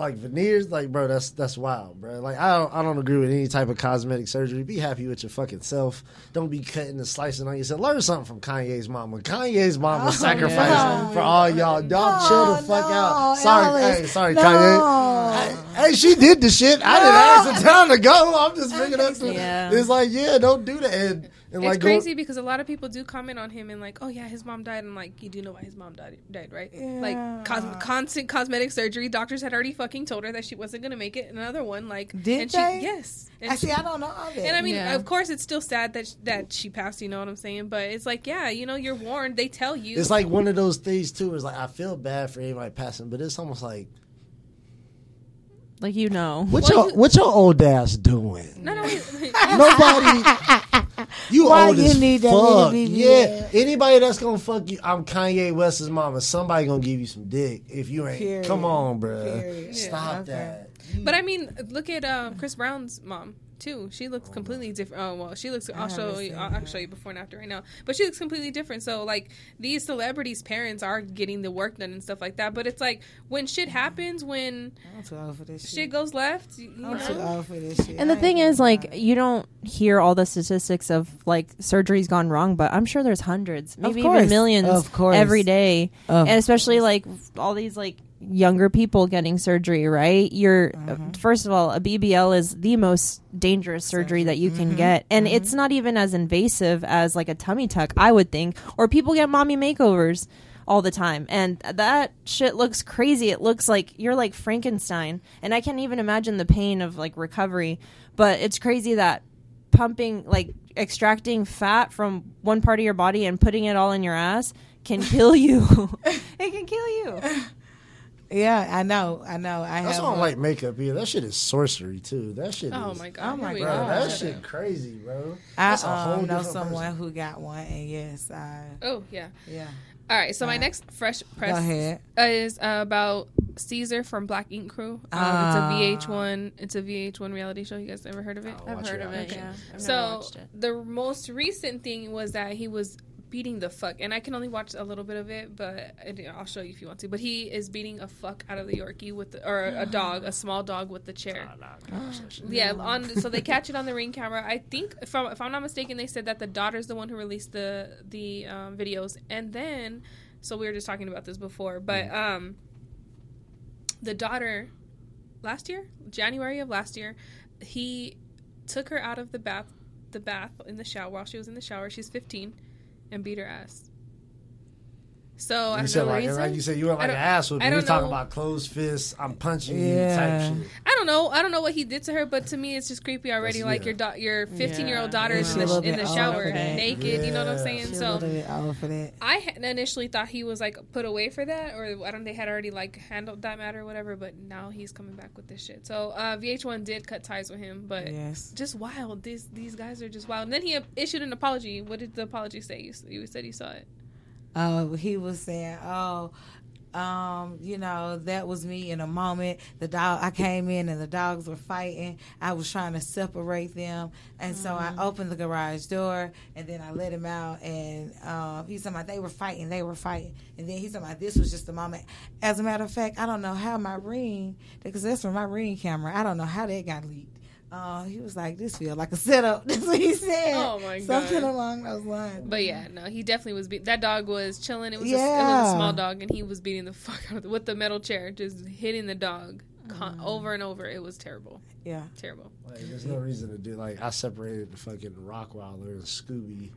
Like veneers, like bro, that's that's wild, bro. Like I don't, I don't agree with any type of cosmetic surgery. Be happy with your fucking self. Don't be cutting and slicing on yourself. Learn something from Kanye's mama. Kanye's mama oh, sacrificed yeah. for all y'all. Y'all chill the fuck no, out. Sorry, hey, sorry, no. Kanye. Hey, she did the shit. I didn't ask the town to go. I'm just bringing up. [LAUGHS] Yeah. It's like, yeah, don't do that. And, and It's like, go- crazy because a lot of people do comment on him and like, oh yeah, his mom died, and like, you do know why his mom died, died right? Like cos- constant cosmetic surgery. Doctors had already fucking told her that she wasn't gonna make it. Another one, like, Did and they? She, yes. And, Actually, she- I don't know all that. and I mean, Yeah. of course, it's still sad that sh- that she passed. You know what I'm saying? But it's like, yeah, you know, you're warned. They tell you. it's like one of those things too. It's like I feel bad for anybody passing, but it's almost like like you know what Well, your you- what your old ass doing? not only Nobody. [LAUGHS] You Why old you as need that fuck. little BBL? Yeah, anybody that's gonna fuck you, I'm Kanye West's mama. Somebody gonna give you some dick if you ain't. Period. Come on, bro. Period. Stop Yeah, okay. that. But I mean, look at um, Chris Brown's mom too. She looks completely different. Oh well, she looks. I'll show you. I'll, I'll show you before and after right now. But she looks completely different. So like these celebrities' parents are getting the work done and stuff like that. But it's like when shit happens, when I'm too old for this shit. shit goes left, you, you I'm too know. old for this shit. And the I thing is, like, lie. you don't hear all the statistics of like surgeries gone wrong, but I'm sure there's hundreds, maybe course. even millions, Of course. every day, Of and especially like all these like younger people getting surgery. Right? You're Mm-hmm. first of all, a BBL is the most dangerous surgery that you Mm-hmm. can get, and it's not even as invasive as like a tummy tuck, I would think, or people get mommy makeovers all the time and that shit looks crazy it looks like you're like frankenstein and i can't even imagine the pain of like recovery but it's crazy that pumping like extracting fat from one part of your body and putting it all in your ass can kill you. [LAUGHS] it can kill you. [LAUGHS] Yeah, I know. I know. I That's have. don't like makeup either. That shit is sorcery too. That shit. Oh is, my god. Oh my Here Bro, go. that shit crazy, bro. I That's a um, know someone person. who got one, and yes, I Oh yeah. yeah. All right. So my next fresh press is uh, about Ceaser from Black Ink Crew. Um, Ah. it's a VH1. It's a VH1 reality show. You guys ever heard of it? I'll I've heard it of out. it. Okay. Yeah, I've so watched it. the most recent thing was that he was beating the fuck, and I can only watch a little bit of it, but I'll show you if you want to. But he is beating a fuck out of the Yorkie with the, or a [GASPS] dog, a small dog with the chair. Yeah, on so they catch it on the ring camera. I think if I'm, if I'm not mistaken, they said that the daughter's the one who released the the um, videos, and then so we were just talking about this before, but um, the daughter last year, January of last year, he took her out of the bath, the bath in the shower while she was in the shower. She's 15, and beat her ass. So I You don't said know. like, like you said, you were I like an don't- ass I whipping. You're talking know. about closed fists. I'm punching Yeah. you type shit. I don't know. I don't know what he did to her, but to me, it's just creepy already. That's- like yeah. your do- your 15 year old Yeah. daughter is in the, in the shower for that. naked. You know what I'm saying? She's a So little bit for that. I had initially thought he was like put away for that, or I don't. They had already like handled that matter, or whatever. But now he's coming back with this shit. So uh, VH1 did cut ties with him, but Yes. just wild. These these guys are just wild. And then he issued an apology. What did the apology say? You, you said you saw it. Oh, he was saying, "Oh, um, you know, that was me in a moment. The dog, I came in and the dogs were fighting. I was trying to separate them, and so I opened the garage door and then I let him out. And um, he's talking about they were fighting, they were fighting, and then he's talking about this was just a moment. As a matter of fact, I don't know how my ring, because that's from my ring camera. I don't know how that got leaked." Uh, he was like, "This feel like a setup." [LAUGHS] That's what he said. Oh, my god, Something God. along those lines. But yeah, no, he definitely was. Be- that dog was chilling. It was, a, it was a small dog, and he was beating the [LAUGHS] fuck out of it with the metal chair, just hitting the dog con- over and over. It was terrible, yeah. terrible. Like, there's no reason to do like I separated the fucking Rottweiler and Scooby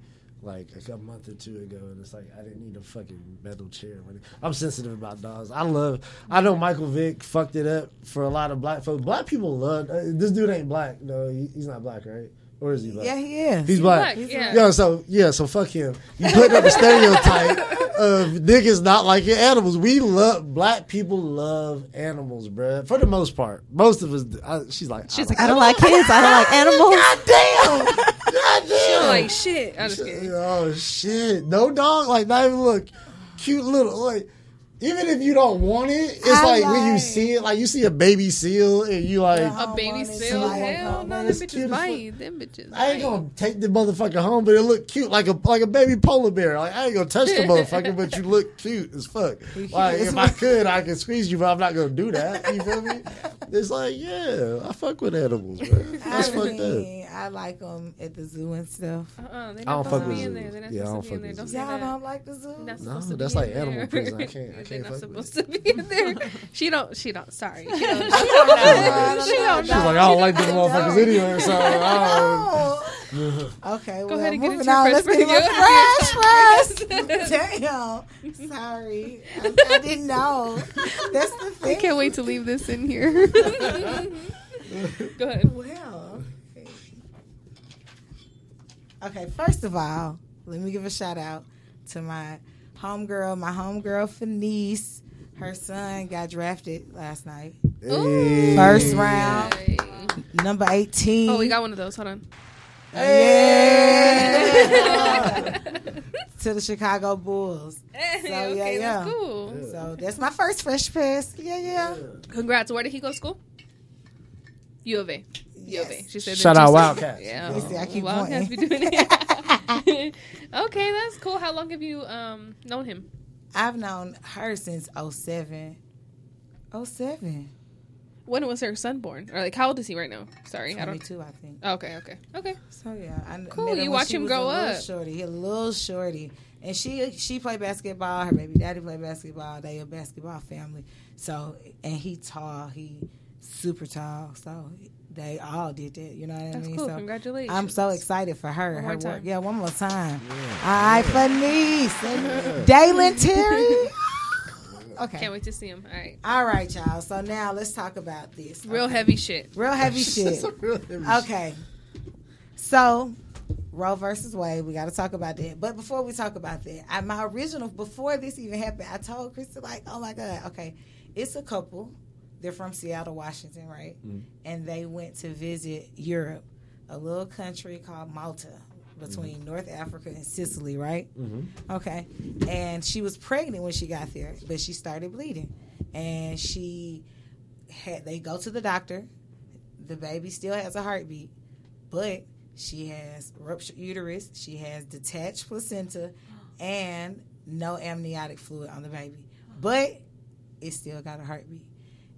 like a couple month or two ago, and it's like I didn't need a fucking metal chair. I'm sensitive about dogs. I love. I know Michael Vick fucked it up for a lot of black folks. Black people love uh, this dude. Ain't black. No, he, he's not black, right? Or is he black? Yeah, he is. He's black. black, yeah. Yo, so yeah, so fuck him. You put up a stereotype of niggas not liking animals. We love black people love animals, bruh. For the most part, most of us. I, she's like, She's I like, I don't like kids. I don't like [LAUGHS] animals. God damn! God damn! Like shit. I'm just kidding. Oh shit! No dog, like not even look cute little like. Even if you don't want it, it's I like, when you see it, like you see a baby seal and you like, a baby seal? Hell come no, back. them It's bitches bite. Them bitches. I ain't gonna take the motherfucker home, but it look cute like a like a baby polar bear. Like I ain't gonna touch the [LAUGHS] motherfucker, but you look cute as fuck. Like if I could, I could squeeze you, but I'm not gonna do that. You feel me? It's like yeah, I fuck with animals, man. [LAUGHS] That's I fucked up. mean, I like them at the zoo and stuff. Uh-uh, they're I don't fuck with be zoos. there. They're not Yeah, I don't be in there. fuck with say Y'all don't like the zoo? No, that's like animal prison. I can't- [LAUGHS] I They're can't supposed to be in [LAUGHS] there. She don't. She don't. Sorry. [LAUGHS] [LAUGHS] She don't. know. She don't She's like, I don't like them motherfuckers anyway, so I Oh. Okay, Go well, ahead and get moving into your on. fresh Let's get press. fresh. Damn. Sorry. I, I didn't know. That's the thing. I can't wait to leave this in here. Go ahead. Well, okay. First of all, let me give a shout out to my homegirl, my homegirl Fenice. Her son got drafted last night, don't. Hey. first round, Hey. number eighteen. Oh, we got one of those. Hold on. Yeah. [LAUGHS] to the Chicago Bulls. Hey, So, yeah, okay, yeah. that's cool. So that's my first fresh press. Yeah, yeah. Congrats. Where did he go to school? U of A. U Yes. of She said. Shout out she said- Wildcats. Yeah. You see, I keep Wildcats pointing. be doing it. [LAUGHS] okay, that's cool. How long have you um known him? I've known her since 07. 07. When was her son born? Or like, how old is he right now? Sorry, I don't. 22, I think. Okay, okay, okay. So yeah, I n- Cool, met her you when watch she him was grow a up. Shorty, he a little shorty, and she she played basketball. Her baby daddy played basketball. They a basketball family. So and he tall. He super tall. So they all did that. You know what I That's mean? cool. So Congratulations. I'm so excited for her. One her more work. Yeah, one more time. All right, Fanice and Dalen Terry. [LAUGHS] Okay. Can't wait to see him. All right. All right, y'all. So now let's talk about this. Real Okay. heavy shit. Real heavy [LAUGHS] shit. Really? Okay. So Roe versus Wade. We got to talk about that. But before we talk about that, I, my original before this even happened, I told Krista like, "Oh my god, okay, it's a couple. They're from Seattle, Washington, right? Mm-hmm. And they went to visit Europe, a little country called Malta." Between mm-hmm. North Africa and Sicily, right? Mm-hmm. Okay. And she was pregnant when she got there, but she started bleeding. And she had they go to the doctor. The baby still has a heartbeat, but she has ruptured uterus, she has detached placenta, and no amniotic fluid on the baby. But it still got a heartbeat.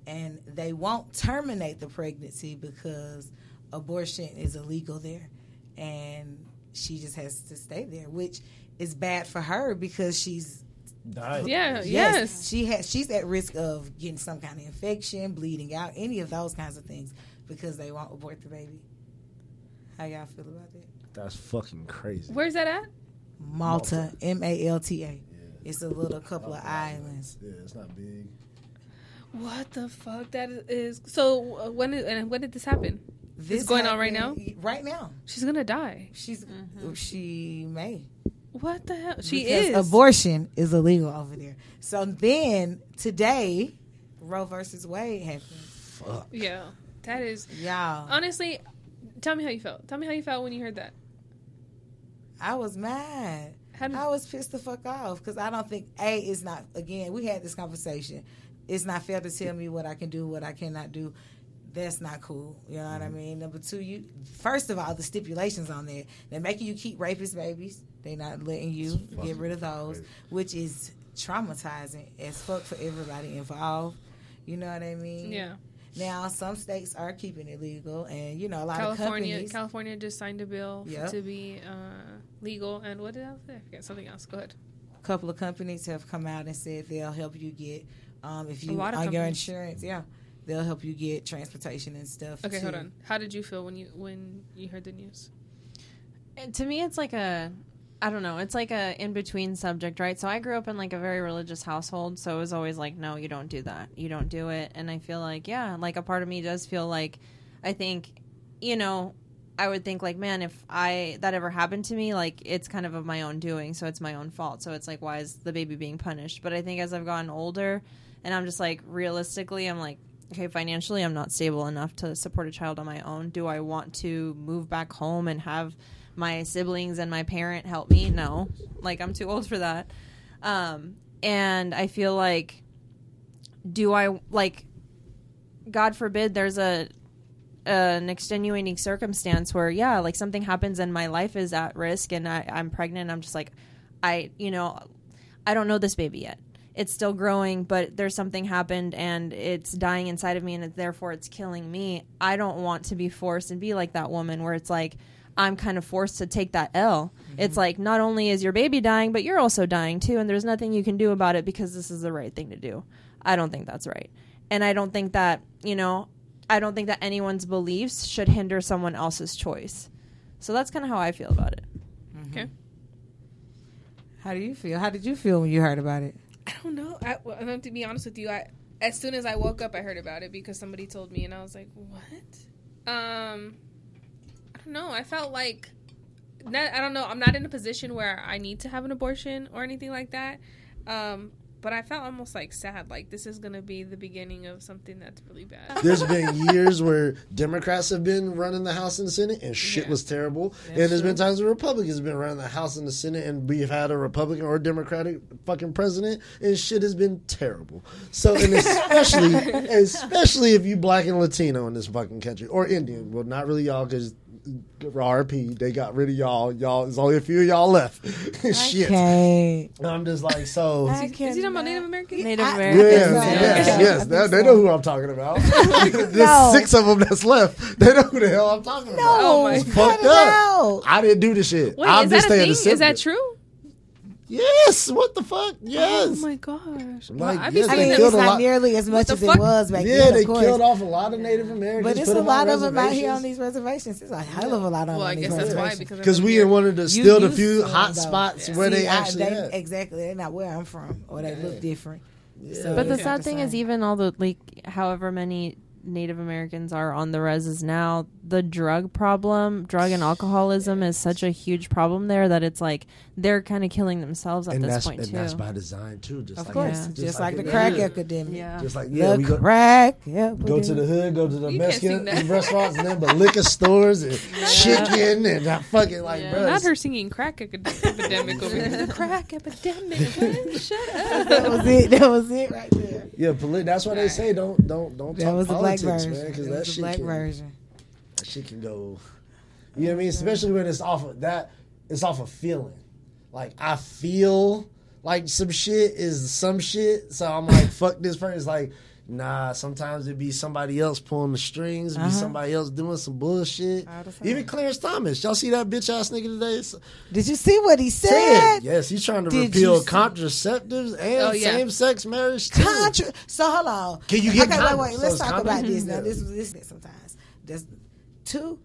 And they won't terminate the pregnancy because abortion is illegal there. And she just has to stay there, which is bad for her because she's Died. Yeah. Yes. she has she's at risk of getting some kind of infection, bleeding out, any of those kinds of things because they won't abort the baby. How y'all feel about that? That's fucking crazy. Where's that at? Malta, M A L T A. It's a little couple of islands. Yeah, it's not big. What the fuck? That is. So uh, when did, and when did this happen? This going on right now? Right now, She's gonna die. she's she may. What the hell? She because is. abortion is illegal over there. So then today, Roe versus Wade happened. Fuck. yeah. That is. Y'all, Honestly, tell me how you felt. Tell me how you felt when you heard that. I was mad. Did, I was pissed the fuck off because I don't think a is not. Again, we had this conversation. It's not fair to tell me what I can do, what I cannot do. That's not cool. You know what I mean? Number two, you first of all the stipulations on there. They're making you keep rapist babies. They're not letting you get rid of those, crazy. which is traumatizing as fuck for everybody involved. You know what I mean? yeah. Now some states are keeping it legal, and you know a lot California. of companies. California just signed a bill Yep. to be uh, legal. And what did I say? I forget something else. Go ahead. A couple of companies have come out and said they'll help you get um, if A you lot on of your insurance. Yeah, they'll help you get transportation and stuff. Okay, hold on. How did you feel when you when you heard the news? And to me it's like a i don't know it's like a in between subject right so i grew up in like a very religious household so it was always like no you don't do that you don't do it and i feel like yeah like a part of me does feel like i think you know i would think like man if i that ever happened to me like it's kind of of my own doing so it's my own fault so it's like why is the baby being punished but i think as i've gotten older and i'm just like realistically i'm like okay financially i'm not stable enough to support a child on my own. Do i want to move back home and have my siblings and my parent help me? No. Like i'm too old for that. Um and i feel like do i like god forbid there's a an extenuating circumstance where yeah like something happens and my life is at risk and I, i'm pregnant i'm just like i you know i don't know this baby yet it's still growing but there's something happened and it's dying inside of me and it, therefore it's killing me. I don't want to be forced and be like that woman where it's like i'm kind of forced to take that l. Mm-hmm. It's like not only is your baby dying but you're also dying too and there's nothing you can do about it because this is the right thing to do. I don't think that's right. And i don't think that you know i don't think that anyone's beliefs should hinder someone else's choice. So that's kind of how i feel about it. Mm-hmm. Okay. How do you feel? How did you feel when you heard about it? I don't know. I, well, and to be honest with you, I as soon as I woke up, I heard about it because somebody told me, and I was like, "What?" Um, I don't know. I felt like not, I don't know. I'm not in a position where I need to have an abortion or anything like that. Um, but I felt almost like sad. Like this is gonna be the beginning of something that's really bad. [LAUGHS] There's been [LAUGHS] years where Democrats have been running the House and the Senate, and shit Yeah. was terrible. and there's been times where Republicans have been running the House and the Senate, and we've had a Republican or Democratic fucking president, and shit has been terrible. So, and [LAUGHS] especially, especially if you black and Latino in this fucking country or Indian. Well, not really y'all, because RP they got rid of y'all. Y'all, there's only a few of y'all left. [LAUGHS] shit. Okay. I'm just like so. I Is he talking about Native Americans? native I- americans Yes, so. yes, Yeah. yes. I They, they know who I'm talking about. [LAUGHS] There's No. six of them that's left. They know who the hell I'm talking about. Oh my God. Fucked up. out. I didn't do the shit. Wait, I'm is just that a staying thing? Is that true? Yes. What the fuck? Oh yes. Oh my gosh! Like, I'd be yes, I they mean, it's not nearly as much as fuck? it was back yeah, then. they of course. killed off a lot of Native Americans. But it's put a lot of them out here on these reservations. It's a hell of a lot of them Well, I on these guess that's why reservations. because Because we here. in one of the still the few hot spots Yeah. where they See, I- actually they- exactly. They're not where I'm from, or they look different. So But the sad thing is, even all the like, however many Native Americans are on the reses now, the drug problem, drug and alcoholism is such a huge problem there that it's like they're kind of killing themselves at and this that's point and too. that's by design too. Just Of like course, Yeah. just, like, in the crack hood. epidemic. yeah. Just like yeah, the we go crack go to the hood, go to the [LAUGHS] You Mexican that. restaurants, and then but liquor stores and [LAUGHS] chicken and that fucking like, Yeah. bro. Not her singing crack epidemic over here. The crack epidemic. What? [LAUGHS] Shut up. that was it. That was it right there. Yeah, poli- that's why they say don't don't don't That talk was the black version. man, That that the shit black can, version. that shit can go. You know what I mean? Especially when it's off of that. It's off of feeling. Like I feel like some shit is some shit, so I'm like, fuck this person. It's like, nah. Sometimes it be somebody else pulling the strings, be Uh-huh. somebody else doing some bullshit. All the time. Even Clarence Thomas, y'all see that bitch ass nigga today? Did you see what he said? Said yes, he's trying to Did repeal contraceptives and Oh, yeah. same sex marriage too. Contra- so hold on. Can you get okay? condoms? Wait, wait. Let's it's talk about this now. Yeah. This was this sometimes. There's two.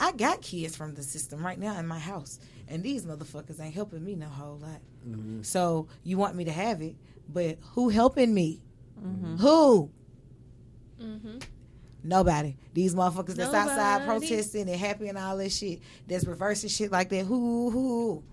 I got kids from the system right now in my house, and these motherfuckers ain't helping me no whole lot. Mm-hmm. So you want me to have it, but who helping me? Mm-hmm. Who? Mm-hmm. Nobody. These motherfuckers that's outside protesting and happy and all this shit. That's reversing shit like that. Who? Who? Who?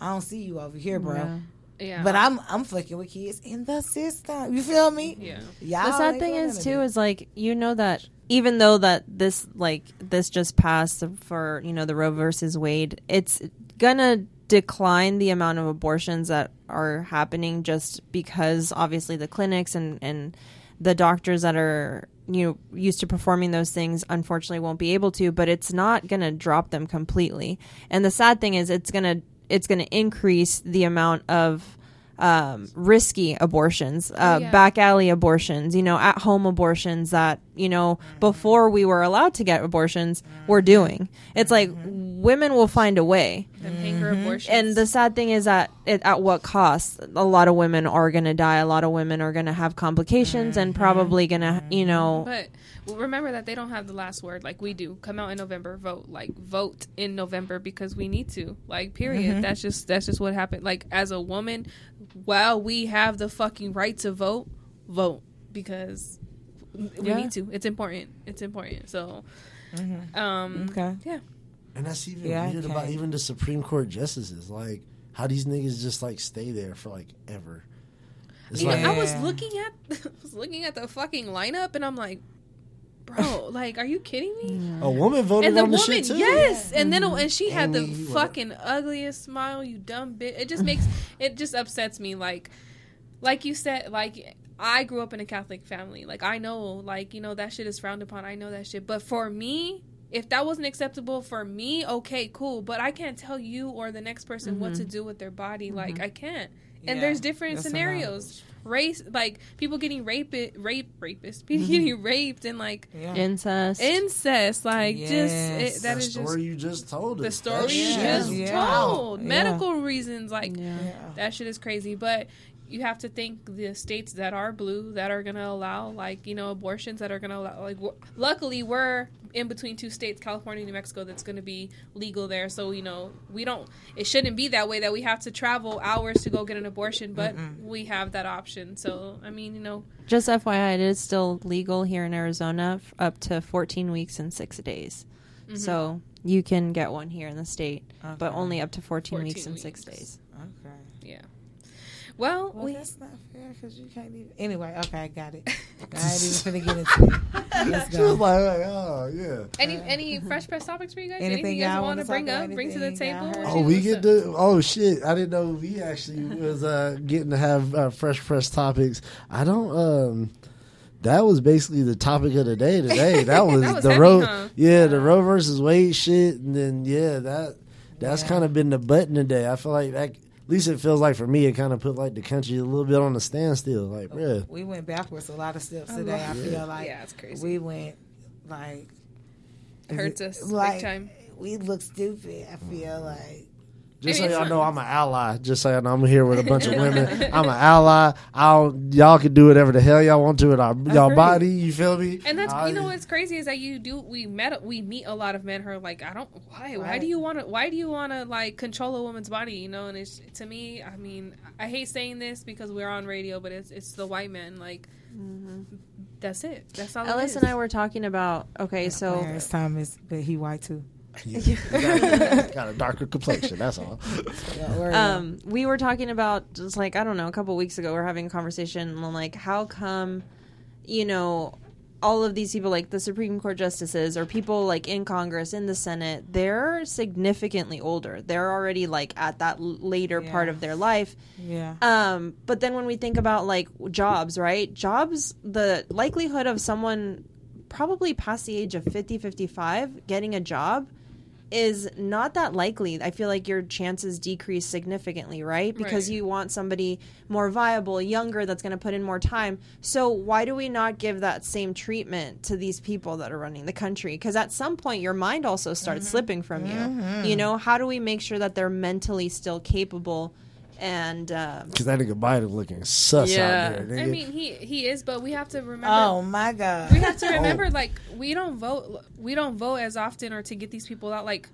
I don't see you over here, bro. Yeah. Yeah. But I'm I'm fucking with kids in the system. You feel me? Yeah. Y'all the sad thing is too that. is like you know that even though that this like this just passed for you know the Roe versus Wade, it's gonna decline the amount of abortions that are happening just because obviously the clinics and and the doctors that are you know used to performing those things unfortunately won't be able to but it's not going to drop them completely and the sad thing is it's going to it's going to increase the amount of um, risky abortions, uh, yeah. back alley abortions, you know, at home abortions that, you know, mm-hmm. before we were allowed to get abortions, we're mm-hmm. doing. It's like mm-hmm. women will find a way. Them hanger abortions. And the sad thing is that it, at what cost? A lot of women are going to die. A lot of women are going to have complications and probably going to, you know, But well, remember that they don't have the last word like we do. Come out in November, vote. Like vote in November because we need to. Like period. That's just that's just what happened. Like as a woman, while we have the fucking right to vote, vote because we Yeah. need to. It's important. It's important. So um Okay. yeah. And that's even Yeah, weird okay. about even the Supreme Court justices. Like how these niggas just like stay there for like ever. It's Yeah, like I was looking at [LAUGHS] I was looking at the fucking lineup and I'm like, bro, [LAUGHS] like are you kidding me? a woman voted and the on the woman, shit too. yes, and then and she had the Amy, whatever. fucking ugliest smile. You dumb bitch. It just makes [LAUGHS] it just upsets me. Like, like you said, like I grew up in a Catholic family. Like I know, like you know that shit is frowned upon. I know that shit. But for me, if that wasn't acceptable for me, okay, cool. But I can't tell you or the next person what to do with their body. Like I can't. And Yeah, there's different scenarios. Race, like people getting raped, rape, rapists, [LAUGHS] people getting raped, and like Yeah. incest. incest. Like Yes. just it, that the is story just you just told us. the story you just Yeah. told. Yeah. Medical reasons, like yeah. Yeah. that shit is crazy. But you have to think the states that are blue that are gonna allow like you know abortions that are gonna allow like w- luckily we're in between two states california and new mexico that's gonna be legal there. So you know we don't it shouldn't be that way that we have to travel hours to go get an abortion but we have that option. So i mean you know. Just FYI, it is still legal here in Arizona f- up to 14 weeks and six days. Mm-hmm. So you can get one here in the state, but only up to 14, 14 weeks and six days. Okay. yeah well, Well, we that's not fair because you can't even. Anyway, okay, I got it. [LAUGHS] I ain't even finna get into it. Let's She was like, like, oh yeah. any any fresh press topics for you guys Anything anything you guys want to bring up bring to the table? Oh, we get up? to. Oh shit! I didn't know we actually was uh, getting to have uh, fresh press topics. I don't. um That was basically the topic of the day today. [LAUGHS] That was, That was the heavy, row. huh? Yeah, the Roe versus Wade shit, and then yeah, that that's Yeah. kind of been the button today. I feel like that. At least it feels like for me, it kind of put like the country a little bit on the standstill. Like, oh, bruh. We went backwards a lot of steps today. I feel like yeah it's crazy we went like It hurts us like, big time We look stupid. I feel mm. like Just so y'all know, I'm an ally. Just so y'all know, I'm here with a bunch of [LAUGHS] women. I'm an ally. I'll y'all can do whatever the hell y'all want to with our y'all body. You feel me? And that's I- you know what's crazy is that you do we met we meet a lot of men who are like I don't why why Right. do you want to why do you want to like control a woman's body you know and it's to me I mean I hate saying this because we're on radio but it's it's the white men like mm-hmm. That's it. That's all. Ellis it is. and I were talking about. Okay, so Clarence Thomas, but he white too. Got, got a darker complexion. That's all. Um, we were talking about just like I don't know, a couple weeks ago, we are having a conversation on like how come, you know, all of these people like the Supreme Court justices or people like in Congress in the Senate, they're significantly older. They're already like at that l- later part of their life. yeah. Um, but then when we think about like jobs, right? Jobs, the likelihood of someone probably past the age of 50, 55 getting a job is not that likely. I feel like your chances decrease significantly, right? Because Right. you want somebody more viable, younger, that's going to put in more time. So why do we not give that same treatment to these people that are running the country? Because at some point, your mind also starts mm-hmm. slipping from you. Mm-hmm. You know, how do we make sure that they're mentally still capable? And um, Because that nigga Biden looking sus Yeah. out there. Nigga. I mean, he he is, but we have to remember. Oh my God. We have to remember, like, we don't vote. We don't vote as often, or to get these people out, like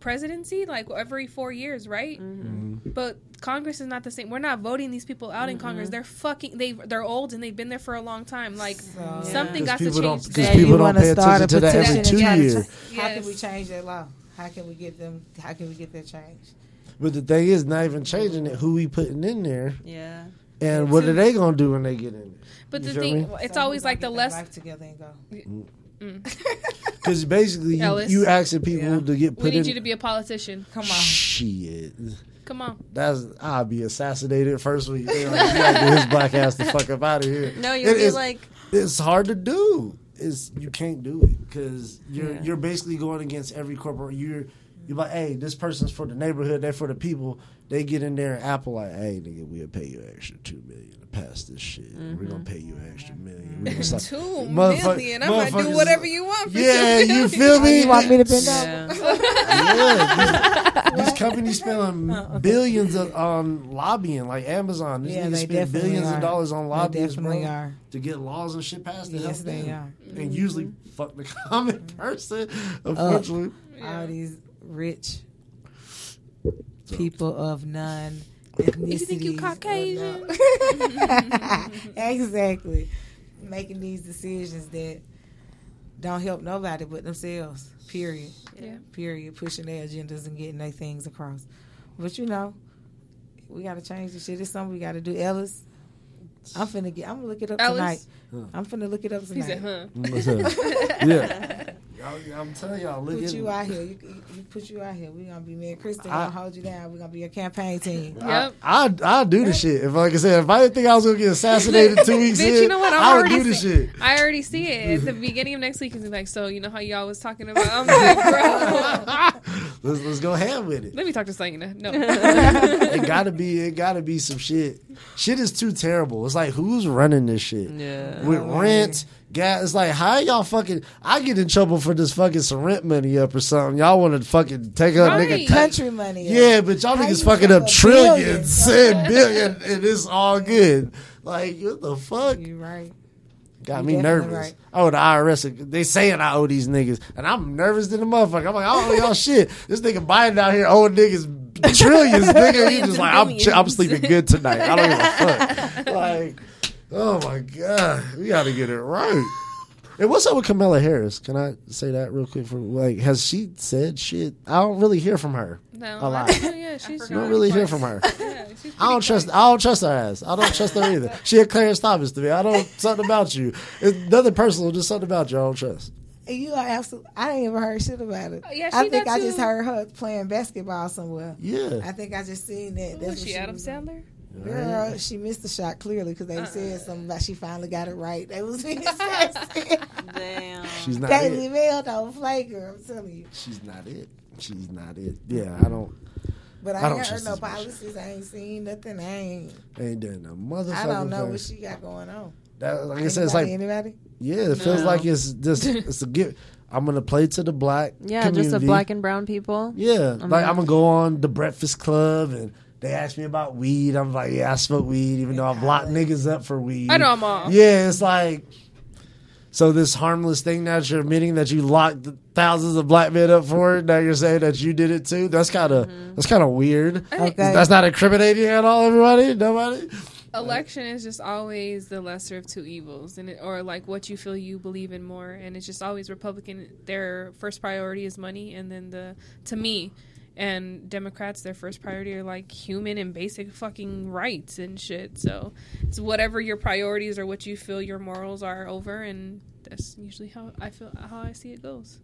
presidency, like every four years, right? Mm-hmm. But Congress is not the same. We're not voting these people out in Congress. They're fucking. They they're old and they've been there for a long time. Like something got to change. because today. people don't wanna pay start attention a to that every two and try to years. cha- How can we change that law? How can we get them? How can we get that change? But the thing is, not even changing it. Who we putting in there, yeah. and what are they gonna do when they get in it? But You the thing, me? it's So always like the less. life together and go. [LAUGHS] Because basically, you, you asking people Yeah. to get We need in. you to be a politician. Come on. Shit. Come on. That's I'll be assassinated first week. They like, get his black ass the fuck up out of here. No, you'll It be is- like, it's hard to do. It's you can't do it because you're Yeah. you're basically going against every corporate. You're you're like, hey, this person's for the neighborhood. They're for the people. They get in there and Apple like, hey, nigga, we'll pay you extra two million to pass this shit. We're gonna mm-hmm. pay you extra million. We're gonna start- [LAUGHS] Two Motherfuck- million. I might do whatever you want. For Yeah, two you feel me? You want me to bend over? [LAUGHS] yeah. Yeah, these, these companies spending [LAUGHS] oh. billions of, on lobbying, like Amazon. These Yeah, niggas they spend definitely billions are. of dollars on They lobbyists, definitely bro, are. to get laws and shit passed to Yes, help they them. are. And usually, mm-hmm. fuck the common mm-hmm. person. Unfortunately, All these rich people of none ethnicities. You think you or Caucasian? [LAUGHS] exactly. Making these decisions that don't help nobody but themselves. Period. Yeah. Period. Pushing their agendas and getting their things across. But you know, we got to change the shit. It's something we got to do. Ellis, I'm finna get. I'm gonna look it up Ellis? tonight. I'm finna look it up He tonight. said, "Huh." [LAUGHS] Yeah. [LAUGHS] Y'all- I'm telling y'all, look Put at you out here. You, you, you put you out here. We're gonna be me and Kristen. I- gonna hold you down. We're gonna be your campaign team. Yep. I I do the shit. If like I said, if I didn't think I was gonna get assassinated two [LAUGHS] weeks Bitch, in, you know what? I'm I would already do the see- shit. I already see it at the beginning of next week. He's like, so you know how y'all was talking about? I'm [LAUGHS] like, bro, Let's let's go ham with it. let me talk to Selena. No, [LAUGHS] it gotta be it gotta be some shit. Shit is too terrible. It's like who's running this shit? Yeah. With oh, rent, gas. It's like how y'all fucking I get in trouble for this fucking some rent money up or something. Y'all wanna fucking take up Right. nigga Country money. Yeah, but y'all How niggas fucking up up trillions billions? [LAUGHS] and billion and it's all good. Like what the fuck? You right. Got You me nervous. right. Oh, the IRS, they saying I owe these niggas, and I'm nervous than the motherfucker. I'm like, I don't owe y'all [LAUGHS] shit. This nigga Biden out here owing niggas trillions, nigga. He just like, I'm, I'm sleeping good tonight. I don't give a fuck. [LAUGHS] Like, oh my god, we got to get it right. And what's up with Kamala Harris? Can I say that real quick? For like, has she said shit? I don't really hear from her. no, A lot. I- yeah, she's I don't really hear from her. [LAUGHS] Yeah, she's I don't trust. quiet. I don't trust her ass. I don't trust her either. She a Clarence Thomas to me. I don't something about you. It's nothing personal. Just something about you. I don't trust. You are absolutely. I ain't even heard shit about it. Oh, yeah, I she think got I just heard her playing basketball somewhere. Yeah. I think I just seen that. Who That's was what she? Adam was- Sandler? Girl, she missed the shot clearly because they Uh-uh. said uh. something about she finally got it right. They was [LAUGHS] being Damn. She's not Daily it. Mail don't play, girl. I'm telling you. She's not it. She's not it. Yeah, I don't. But I, I don't ain't heard trust no this bitch. policies. I ain't seen nothing. I ain't. Ain't done no motherfucker. I don't know thing. what she got going on. That, like I said, it's like Anybody? anybody? yeah, it feels No. like it's just [LAUGHS] it's a gift. I'm gonna play to the black. Yeah, just community. the black and brown people. Yeah, mean- like I'm gonna go on the Breakfast Club and they ask me about weed. I'm like, yeah, I smoke weed, even though I've locked niggas up for weed. I know I'm all. Yeah, it's like so this harmless thing that you're admitting that you locked thousands of black men up for. Now you're saying that you did it too. That's kind of Mm-hmm. that's kind of weird. Okay. That's not incriminating at all. Everybody, nobody. election is just always the lesser of two evils and it, or like what you feel you believe in more and it's just always republican their first priority is money and then the to me and democrats their first priority are like human and basic fucking rights and shit so it's whatever your priorities or what you feel your morals are over and that's usually how i feel how i see it goes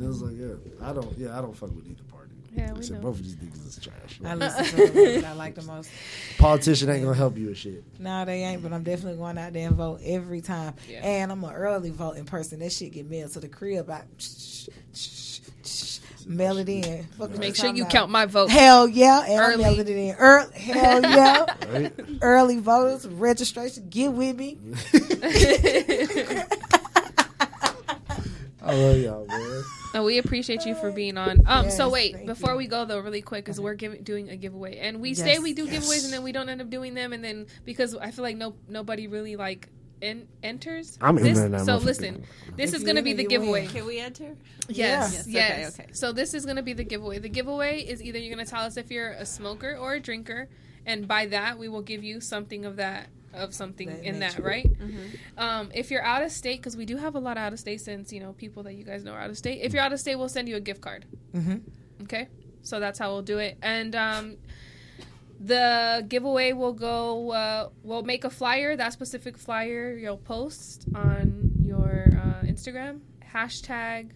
It was like, yeah, I don't, yeah, I don't fuck with either party. Yeah, I we said know. both of these niggas is trash. I [LAUGHS] listen to the ones I like the most. Politician ain't gonna help you with shit. No, they ain't, but I'm definitely going out there and vote every time. Yeah. And I'm an early voting person. That shit get mailed to the crib. I [TSK] [TSK] [TSK] mail it in. Fuck make sure you about. count my vote Hell yeah, and Early. I'm it in. Early, hell [LAUGHS] yeah, Right? early voters registration. Get with me. [LAUGHS] [LAUGHS] I love y'all, man. No, we appreciate you for being on. Um, so wait, before you. we go though, really quick, because we're giving doing a giveaway, and we say we do yes. giveaways, and then we don't end up doing them, and then because I feel like no nobody really like en- enters. I'm this, in there. So listen, this If is gonna be the giveaway. Can we enter? Yes, Yes, yes. okay, okay. So this is gonna be the giveaway. The giveaway is either you're gonna tell us if you're a smoker or a drinker, and by that we will give you something of that of something That in that, nature. right? Um, if you're out of state, because we do have a lot of out of state since you know people that you guys know are out of state. If you're out of state, we'll send you a gift card. hmm Okay, so that's how we'll do it, and um, the giveaway will go. Uh, we'll make a flyer. That specific flyer you'll post on your uh, Instagram hashtag.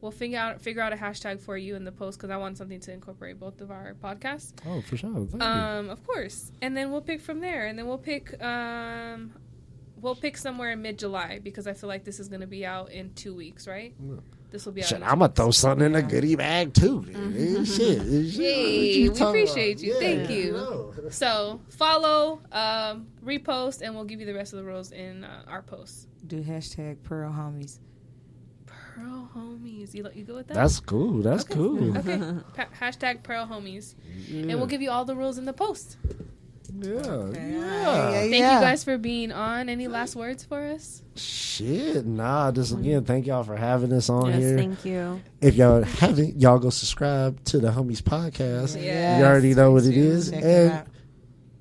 We'll figure out figure out a hashtag for you in the post because I want something to incorporate both of our podcasts. Oh, for sure. Thank you. Um, of course, and then we'll pick from there, and then we'll pick um, we'll pick somewhere in mid July because I feel like this is going to be out in two weeks, right? This will be. Shit, I'm gonna throw something in a goodie bag too. Shit, shit. Mm-hmm. Yay, What we talking appreciate you. Thank you. no. So follow, um, repost, and we'll give you the rest of the rules in uh, our posts. Do hashtag Pearl Homies. Pearl homies, you you go with that? That's cool. That's cool. okay. Pa- hashtag Pearl homies, Yeah. and we'll give you all the rules in the post. Yeah, Yeah, yeah. Thank yeah. you guys for being on. Any last words for us? Shit, nah. Just again, thank y'all for having us on yes, here. thank you. if y'all haven't, y'all go subscribe to the Homies Podcast. Yes. You already know what it is, Check and out.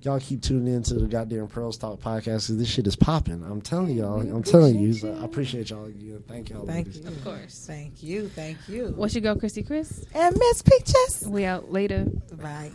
y'all keep tuning in to the goddamn Pearls Talk podcast because this shit is popping. I'm telling y'all. I'm telling you. So I appreciate y'all again. Thank y'all. Thank ladies. you. Of course. Thank you. Thank you. What's your go, Christy Chris? And Miss Peaches. We out later. Bye.